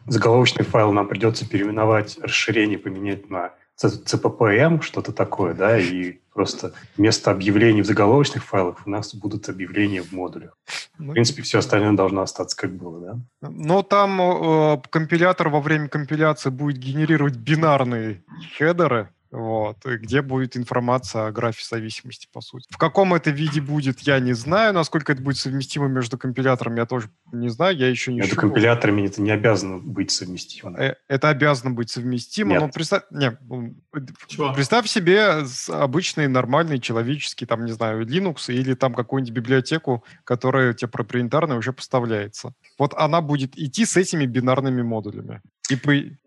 заголовочный файл нам придется переименовать, расширение поменять на CPPM, что-то такое, да, и просто вместо объявлений в заголовочных файлах у нас будут объявления в модулях. В принципе, все остальное должно остаться как было, да? Но там э, компилятор во время компиляции будет генерировать бинарные хедеры, вот, где будет информация о графе зависимости, по сути. В каком это виде будет, я не знаю. Насколько это будет совместимо между компиляторами, я тоже не знаю, я еще не Между шивал. компиляторами это не обязано быть совместимо. Э, это обязано быть совместимо, Нет. но представь, не, Чего? представь себе обычный нормальный человеческий, там, не знаю, Linux или там какую-нибудь библиотеку, которая тебе проприетарная уже поставляется. Вот она будет идти с этими бинарными модулями. И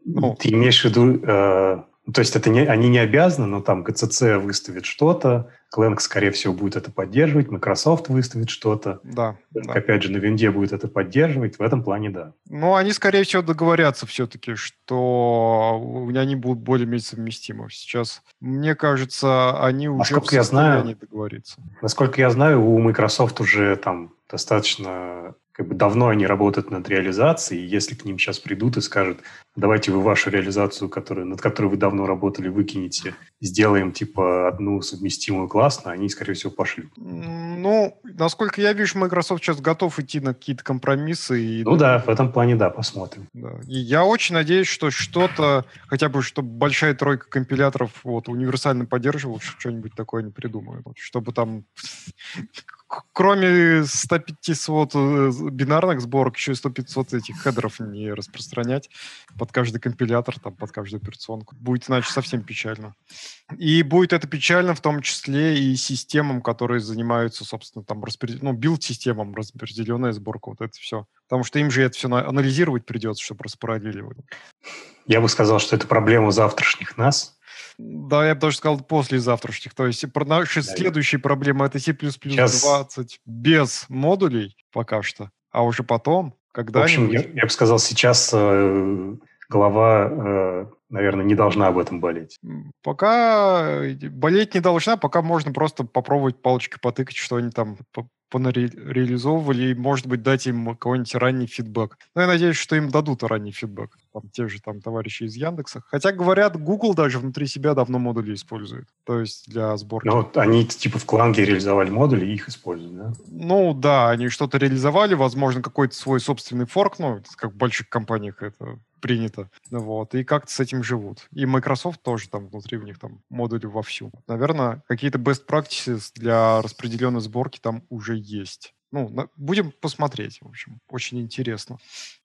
ну, Ты имеешь в виду э, ну, то есть это не, они не обязаны, но там GCC выставит что-то, Clang, скорее всего, будет это поддерживать, Microsoft выставит что-то. Да, да. Опять же, на винде будет это поддерживать, в этом плане да. Ну, они, скорее всего, договорятся все-таки, что они будут более-менее совместимы. Сейчас, мне кажется, они уже насколько я знаю, договориться. Насколько я знаю, у Microsoft уже там достаточно как бы давно они работают над реализацией, и если к ним сейчас придут и скажут, давайте вы вашу реализацию, которую, над которой вы давно работали, выкинете, сделаем типа одну совместимую классно, они, скорее всего, пошлют. Ну, насколько я вижу, Microsoft сейчас готов идти на какие-то компромиссы. И... Ну да, в этом плане да, посмотрим. Да. И я очень надеюсь, что что-то, хотя бы, чтобы большая тройка компиляторов вот, универсально поддерживала, что-нибудь такое не придумают. Вот, чтобы там кроме 100-500 э, бинарных сборок, еще и 100-500 этих хедеров не распространять под каждый компилятор, там, под каждую операционку. Будет иначе совсем печально. И будет это печально в том числе и системам, которые занимаются, собственно, там, распред... ну, билд-системам, распределенная сборка, вот это все. Потому что им же это все анализировать придется, чтобы распараллеливать. Я бы сказал, что это проблема завтрашних нас, да, я бы даже сказал после завтрашних. То есть наши да, следующие проблемы это C++ Сейчас... 20 без модулей пока что, а уже потом, когда... В общем, я, я бы сказал, сейчас э, глава, э, наверное, не должна об этом болеть. Пока э, болеть не должна, пока можно просто попробовать палочкой потыкать, что они там реализовывали, и, может быть, дать им какой-нибудь ранний фидбэк. Но я надеюсь, что им дадут ранний фидбэк. Там, те же там товарищи из Яндекса. Хотя, говорят, Google даже внутри себя давно модули использует. То есть для сборки. Ну, они типа в Кланге реализовали модули и их используют, да? Ну, да, они что-то реализовали, возможно, какой-то свой собственный форк, ну, как в больших компаниях это принято. Вот. И как-то с этим живут. И Microsoft тоже там внутри у них там модули вовсю. Наверное, какие-то best practices для распределенной сборки там уже есть. Ну, на, будем посмотреть, в общем. Очень интересно.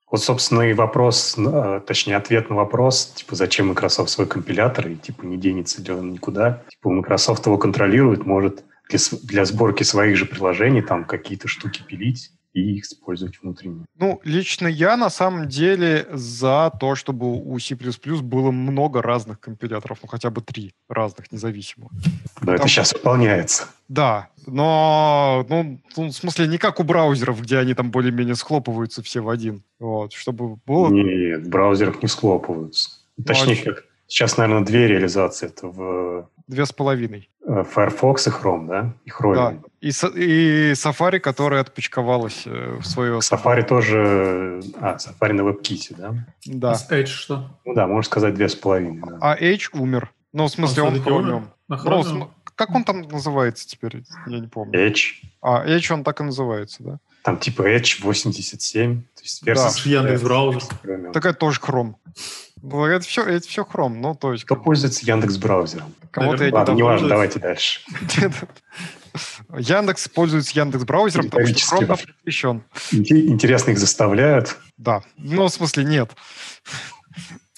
Вот, собственно, и вопрос, э, точнее, ответ на вопрос, типа, зачем Microsoft свой компилятор, и, типа, не денется ли он никуда. Типа, Microsoft его контролирует, может для, для сборки своих же приложений там какие-то штуки пилить и их использовать внутренне. Ну, лично я на самом деле за то, чтобы у C++ было много разных компиляторов, ну хотя бы три разных независимых. Да, Потому... это сейчас выполняется. Да, но, ну, ну, в смысле, не как у браузеров, где они там более-менее схлопываются все в один. Вот, чтобы было... Нет, в браузерах не схлопываются. Ну, Точнее, а как сейчас, наверное, две реализации. Это в... Две с половиной. Э, Firefox и Chrome, да? И Chrome. Да. И, и Safari, которая отпочковалась э, в свое... Safari тоже... А, Safari на WebKit, да? Да. А Edge что? Ну да, можно сказать две с половиной. Да. А Edge умер. Ну, в смысле, он, он хромиум. Ну, как он там называется теперь? Я не помню. Edge. А, Edge он так и называется, да? Там типа Edge 87. То есть версия да. Яндекс браузер. Так это тоже Chrome. Ну, это все, это все Chrome, ну, то есть... Кто пользуется Яндекс браузером? Кого-то Ладно, не важно, давайте дальше. Яндекс пользуется Яндекс браузером, потому что Chrome запрещен. Интересно их заставляют? Да. Ну, в смысле, нет.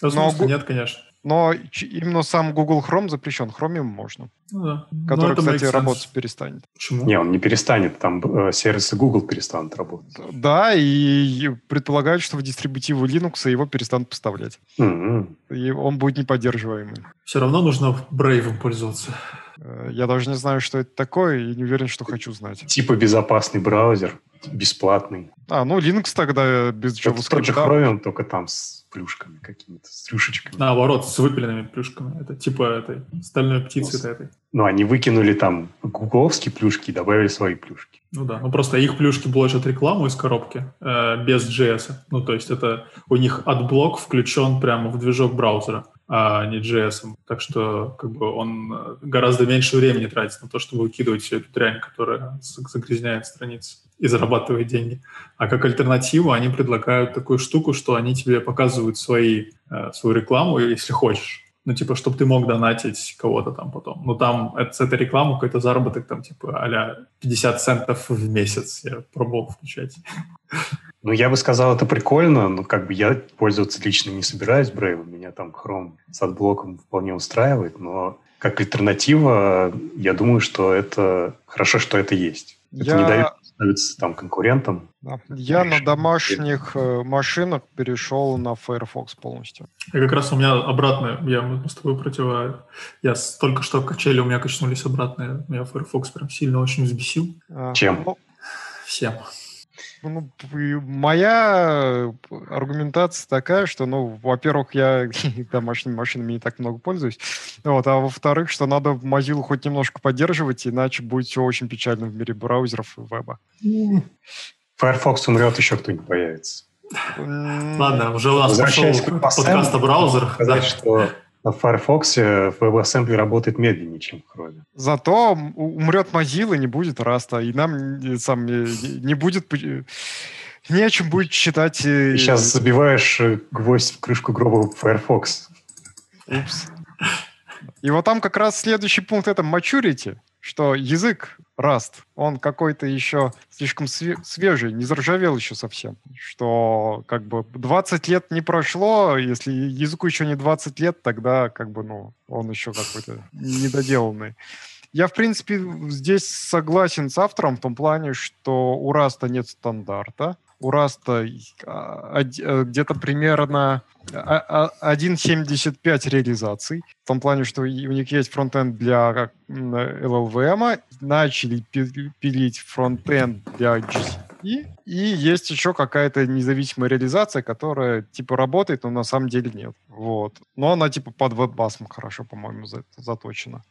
Но, нет, конечно. Но именно сам Google Chrome запрещен. Chromium можно. Ну, да. Который, кстати, работать перестанет. Почему? Не, он не перестанет. Там э, сервисы Google перестанут работать. Да, и предполагают, что в дистрибутивы Linux его перестанут поставлять. Mm-hmm. И он будет неподдерживаемый. Все равно нужно Brave пользоваться. Э, я даже не знаю, что это такое, и не уверен, что хочу знать. Типа безопасный браузер, бесплатный. А, ну Linux тогда без JavaScript. Это тот же Chromium, только там с плюшками какими-то, с рюшечками. Наоборот, с выпиленными плюшками. Это типа этой стальной птицы ну, этой. Ну, они выкинули там гугловские плюшки и добавили свои плюшки. Ну да, ну просто их плюшки блочат рекламу из коробки э, без JS. Ну, то есть это у них адблок включен прямо в движок браузера а не JS. Так что как бы он э, гораздо меньше времени тратит на то, чтобы выкидывать всю эту дрянь, которая загрязняет страницы и зарабатывает деньги. А как альтернативу они предлагают такую штуку, что они тебе показывают свои, э, свою рекламу, если хочешь. Ну, типа, чтобы ты мог донатить кого-то там потом. Ну, там это, с этой рекламой какой-то заработок там, типа, а 50 центов в месяц. Я пробовал включать. Ну, я бы сказал, это прикольно, но как бы я пользоваться лично не собираюсь Brave. Меня там Chrome с отблоком вполне устраивает, но как альтернатива, я думаю, что это хорошо, что это есть. Это я... не дает становиться там конкурентом. Да. Я на домашних э, машинах перешел на Firefox полностью. И как раз у меня обратное, я с тобой против... Я только что качели у меня качнулись обратные. Меня Firefox прям сильно очень взбесил. Чем? Всем. Ну, моя аргументация такая, что, ну, во-первых, я домашними машинами не так много пользуюсь, вот, а во-вторых, что надо Mozilla хоть немножко поддерживать, иначе будет все очень печально в мире браузеров и веба. Firefox умрет, еще кто-нибудь появится. Ладно, уже у нас пошел подкаст о браузерах. Сказать, что в Firefox WebAssembly работает медленнее, чем в Chrome. Зато умрет Mozilla, не будет Раста, и нам сам не будет... Не о чем будет читать... Ты сейчас забиваешь э, гвоздь в крышку гроба Firefox. Упс. И вот там как раз следующий пункт это maturity, что язык Rust, он какой-то еще слишком свежий, не заржавел еще совсем. Что как бы 20 лет не прошло, если языку еще не 20 лет, тогда как бы, ну, он еще какой-то недоделанный. Я, в принципе, здесь согласен с автором в том плане, что у Раста нет стандарта. У Раста а, э, где-то примерно 1.75 реализаций. В том плане, что у них есть фронтенд для LLVM, начали пилить фронтенд для GCC, и есть еще какая-то независимая реализация, которая типа работает, но на самом деле нет. Вот. Но она типа под WebAsm'ом хорошо, по-моему, заточена.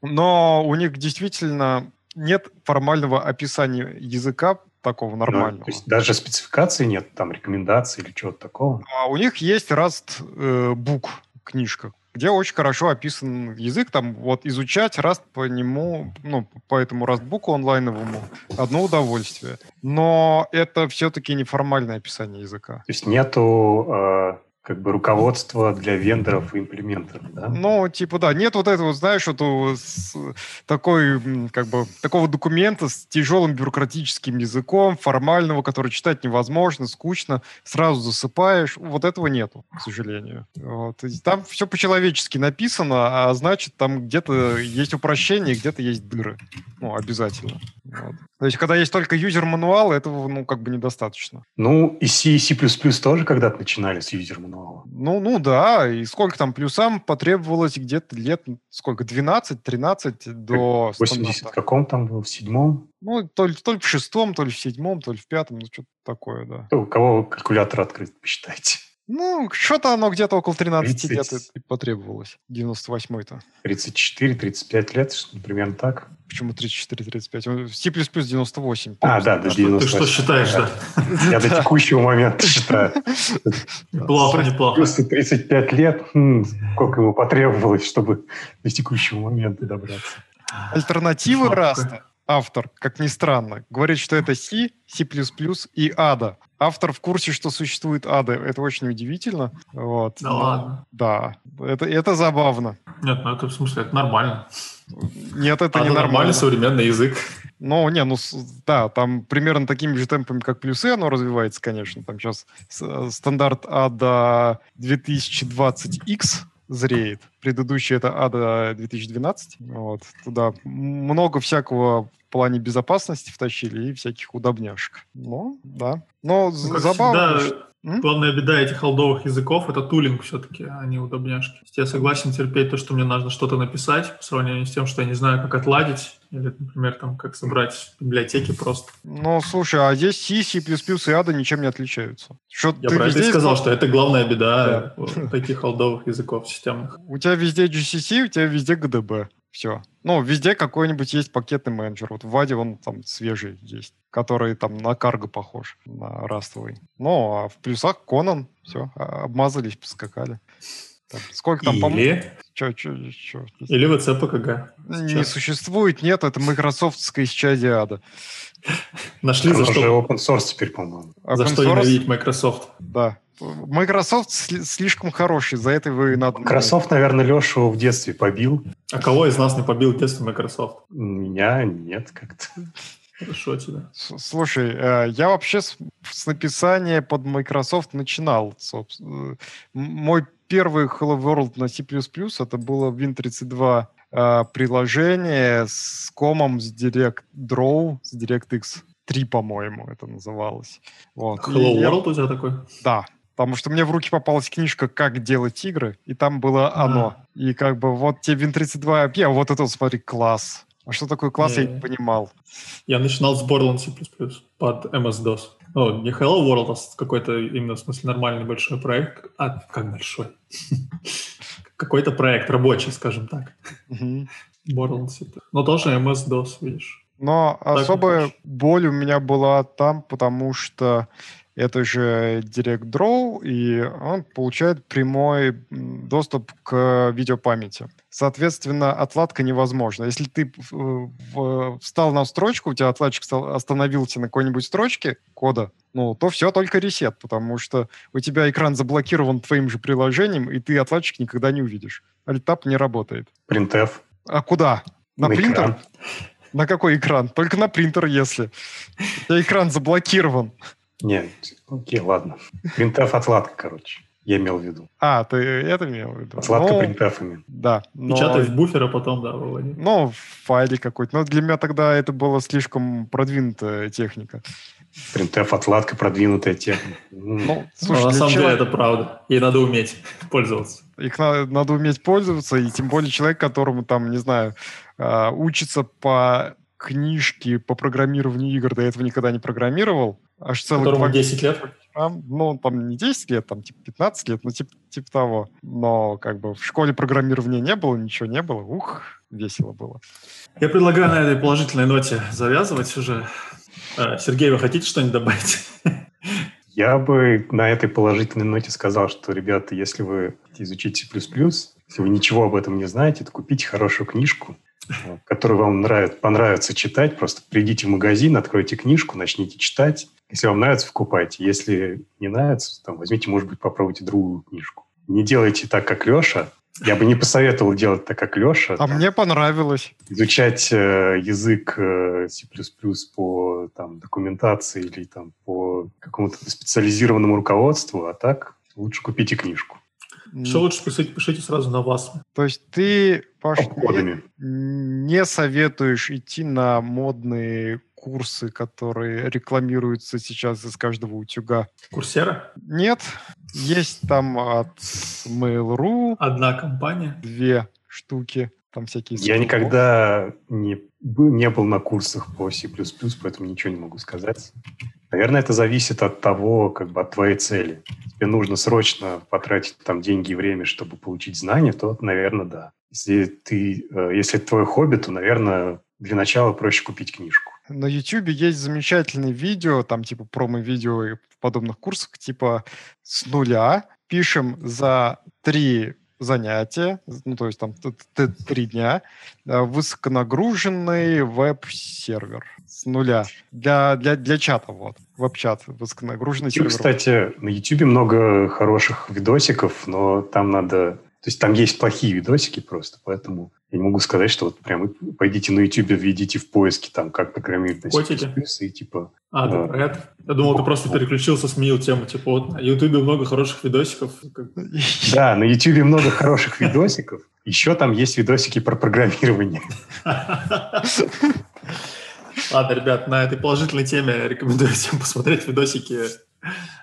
Но у них действительно нет формального описания языка такого нормального. Да, то есть даже спецификации нет, там рекомендаций или чего-то такого? А у них есть Rust э, Book, книжка, где очень хорошо описан язык, там вот изучать Rust по нему, ну, по этому Rustbook онлайновому, одно удовольствие. Но это все-таки неформальное описание языка. То есть нету э, как бы руководство для вендоров и имплементов, да? Ну, типа, да, нет вот этого, знаешь, вот такой, как бы, такого документа с тяжелым бюрократическим языком, формального, который читать невозможно, скучно, сразу засыпаешь. Вот этого нету, к сожалению. Вот. Там все по-человечески написано, а значит, там где-то есть упрощение, где-то есть дыры. Ну, обязательно. Вот. То есть, когда есть только юзер-мануал, этого, ну, как бы недостаточно. Ну, и C и C++ тоже когда-то начинали с юзер-мануала. Ну, ну да, и сколько там плюсам потребовалось где-то лет, сколько, 12-13 до 80 каком там был, в седьмом? Ну, то ли, то ли в шестом, то ли в седьмом, то ли в пятом, ну, что-то такое, да. У кого калькулятор открыт, посчитайте. Ну, что-то оно где-то около 13 30... лет и потребовалось. 98-й-то. 34-35 лет, примерно так. Почему 34-35? C++ 98. А, да, до 98. Ты что считаешь, да? Я до текущего момента считаю. Плохо, неплохо. Плюс 35 лет, сколько ему потребовалось, чтобы до текущего момента добраться. Альтернативы Раста автор, как ни странно, говорит, что это C, C++ и ADA. Автор в курсе, что существует ADA. Это очень удивительно. Вот. Да ладно. Да. Это, это забавно. Нет, ну это в смысле, это нормально. Нет, это ADA не нормально. нормальный современный язык. Ну, не, ну, да, там примерно такими же темпами, как плюсы оно развивается, конечно. Там сейчас стандарт ADA 2020X зреет. Предыдущий это ADA 2012. Вот. Туда много всякого плане безопасности втащили и всяких удобняшек. Ну, да. Но ну, забавно. Всегда, М? Главная беда этих холдовых языков — это тулинг все-таки, а не удобняшки. Я согласен терпеть то, что мне нужно что-то написать, по сравнению с тем, что я не знаю, как отладить, или, например, там, как собрать библиотеки просто. Ну, слушай, а здесь C, C++ и ADA ничем не отличаются. Что, я правильно везде... сказал, что это главная беда да. таких холдовых языков системных. У тебя везде GCC, у тебя везде GDB. Все. Ну, везде какой-нибудь есть пакетный менеджер. Вот в Ваде он там свежий есть, который там на карго похож, на растовый. Ну, а в плюсах Конан, все, а, обмазались, поскакали. Там, сколько там, по-моему... Чё, чё, чё? Или ВЦПКГ. Не существует, нет, это майкрософтская исчадие ада. Нашли за что... open source теперь, по-моему. За что ненавидеть Microsoft. Да. Microsoft слишком хороший, за это вы надо... Microsoft, наверное, Лешу в детстве побил. А кого из нас не побил в детстве Microsoft? Меня нет как-то. Хорошо тебе. Слушай, э, я вообще с, с написания под Microsoft начинал. Собственно. Мой первый Hello World на C++ это было Win32 э, приложение с комом с Direct Draw, с DirectX 3, по-моему, это называлось. Вот. Hello И World я... у тебя такой? Да, Потому что мне в руки попалась книжка «Как делать игры», и там было оно. А. И как бы вот тебе Win32 API, а вот это смотри, класс. А что такое класс, я не понимал. Я начинал с Borderlands C++ под MS-DOS. Ну, не Hello World, а какой-то именно, в смысле, нормальный большой проект. А, как большой? Какой-то проект рабочий, скажем так. Borderlands C++. Но тоже MS-DOS, видишь. Но особая боль у меня была там, потому что это же Direct Draw, и он получает прямой доступ к видеопамяти. Соответственно, отладка невозможна. Если ты встал на строчку, у тебя отладчик остановился на какой-нибудь строчке кода, ну, то все, только ресет, потому что у тебя экран заблокирован твоим же приложением, и ты отладчик никогда не увидишь. Альтап не работает. Printf. А куда? На, На принтер? экран. На какой экран? Только на принтер, если. У тебя экран заблокирован. Нет, окей, ладно. Принтеф отладка, короче. Я имел в виду. А, ты это имел в виду? Отладка Ну, принтефами. Да. но- Печатай в буфер, а потом, да, выводи. Ну, в файле какой-то. Но для меня тогда это была слишком продвинутая техника. Принтеф отладка, продвинутая техника. Ну, Но слушай, на самом деле человека- это правда. Ей надо уметь пользоваться. их на- надо уметь пользоваться, и тем более человек, которому там, не знаю, а, учится по книжке по программированию игр, до этого никогда не программировал, аж целых Которому два 10 лет. Там, ну, там не 10 лет, там типа 15 лет, ну, типа, типа того. Но как бы в школе программирования не было, ничего не было. Ух, весело было. Я предлагаю на этой положительной ноте завязывать уже. Э, Сергей, вы хотите что-нибудь добавить? Я бы на этой положительной ноте сказал, что, ребята, если вы хотите изучить C++, если вы ничего об этом не знаете, то купите хорошую книжку, э, которую вам нравится, понравится читать. Просто придите в магазин, откройте книжку, начните читать. Если вам нравится, покупайте. Если не нравится, там, возьмите, может быть, попробуйте другую книжку. Не делайте так, как Леша. Я бы не посоветовал делать так, как Леша. А Там, мне понравилось. изучать э, язык э, C++ по там, документации или там, по какому-то специализированному руководству, а так лучше купите книжку. Что лучше пишите, пишите сразу на вас. То есть ты, Паш, не, не советуешь идти на модные курсы, которые рекламируются сейчас из каждого утюга? Курсера. Нет, есть там от Mail.ru Одна компания. две штуки, там всякие... Я никогда не, не был на курсах по C++, поэтому ничего не могу сказать. Наверное, это зависит от того, как бы от твоей цели. Тебе нужно срочно потратить там деньги и время, чтобы получить знания, то, наверное, да. Если ты, э, если это твое хобби, то, наверное, для начала проще купить книжку. На YouTube есть замечательные видео, там типа промо-видео и в подобных курсах, типа с нуля пишем за три занятия, ну то есть там три дня, э, высоконагруженный веб-сервер с нуля для, для, для чата, вот, веб-чат, высоконагруженный YouTube, сервер. кстати, на YouTube много хороших видосиков, но там надо... То есть там есть плохие видосики просто, поэтому я не могу сказать, что вот прям пойдите на YouTube, введите в поиске там, как программировать на C++, и типа... А, ты Да. про это? Я думал, ты просто переключился, сменил тему. Типа вот на Ютубе много хороших видосиков. Да, на YouTube много хороших видосиков. Еще там есть видосики про программирование. Ладно, ребят, на этой положительной теме рекомендую всем посмотреть видосики.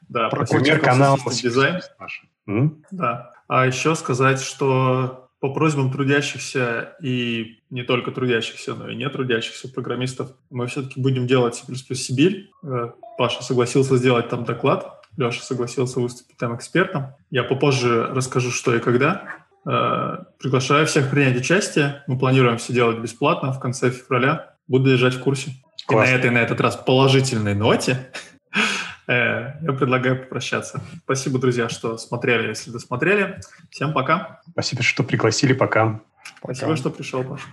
Да, Про канал дизайн. Маша. М? Да. А еще сказать, что по просьбам трудящихся и не только трудящихся, но и не трудящихся программистов мы все-таки будем делать C++ Сибирь. Э, Паша согласился сделать там доклад, Леша согласился выступить там экспертом. Я попозже расскажу, что и когда. Э, Приглашаю всех принять участие. Мы планируем все делать бесплатно в конце февраля. Буду держать в курсе. И на этой, на этот раз положительной ноте я предлагаю попрощаться. Спасибо, друзья, что смотрели, если досмотрели. Всем пока. Спасибо, что пригласили. Пока. Спасибо, что пришел, Паша.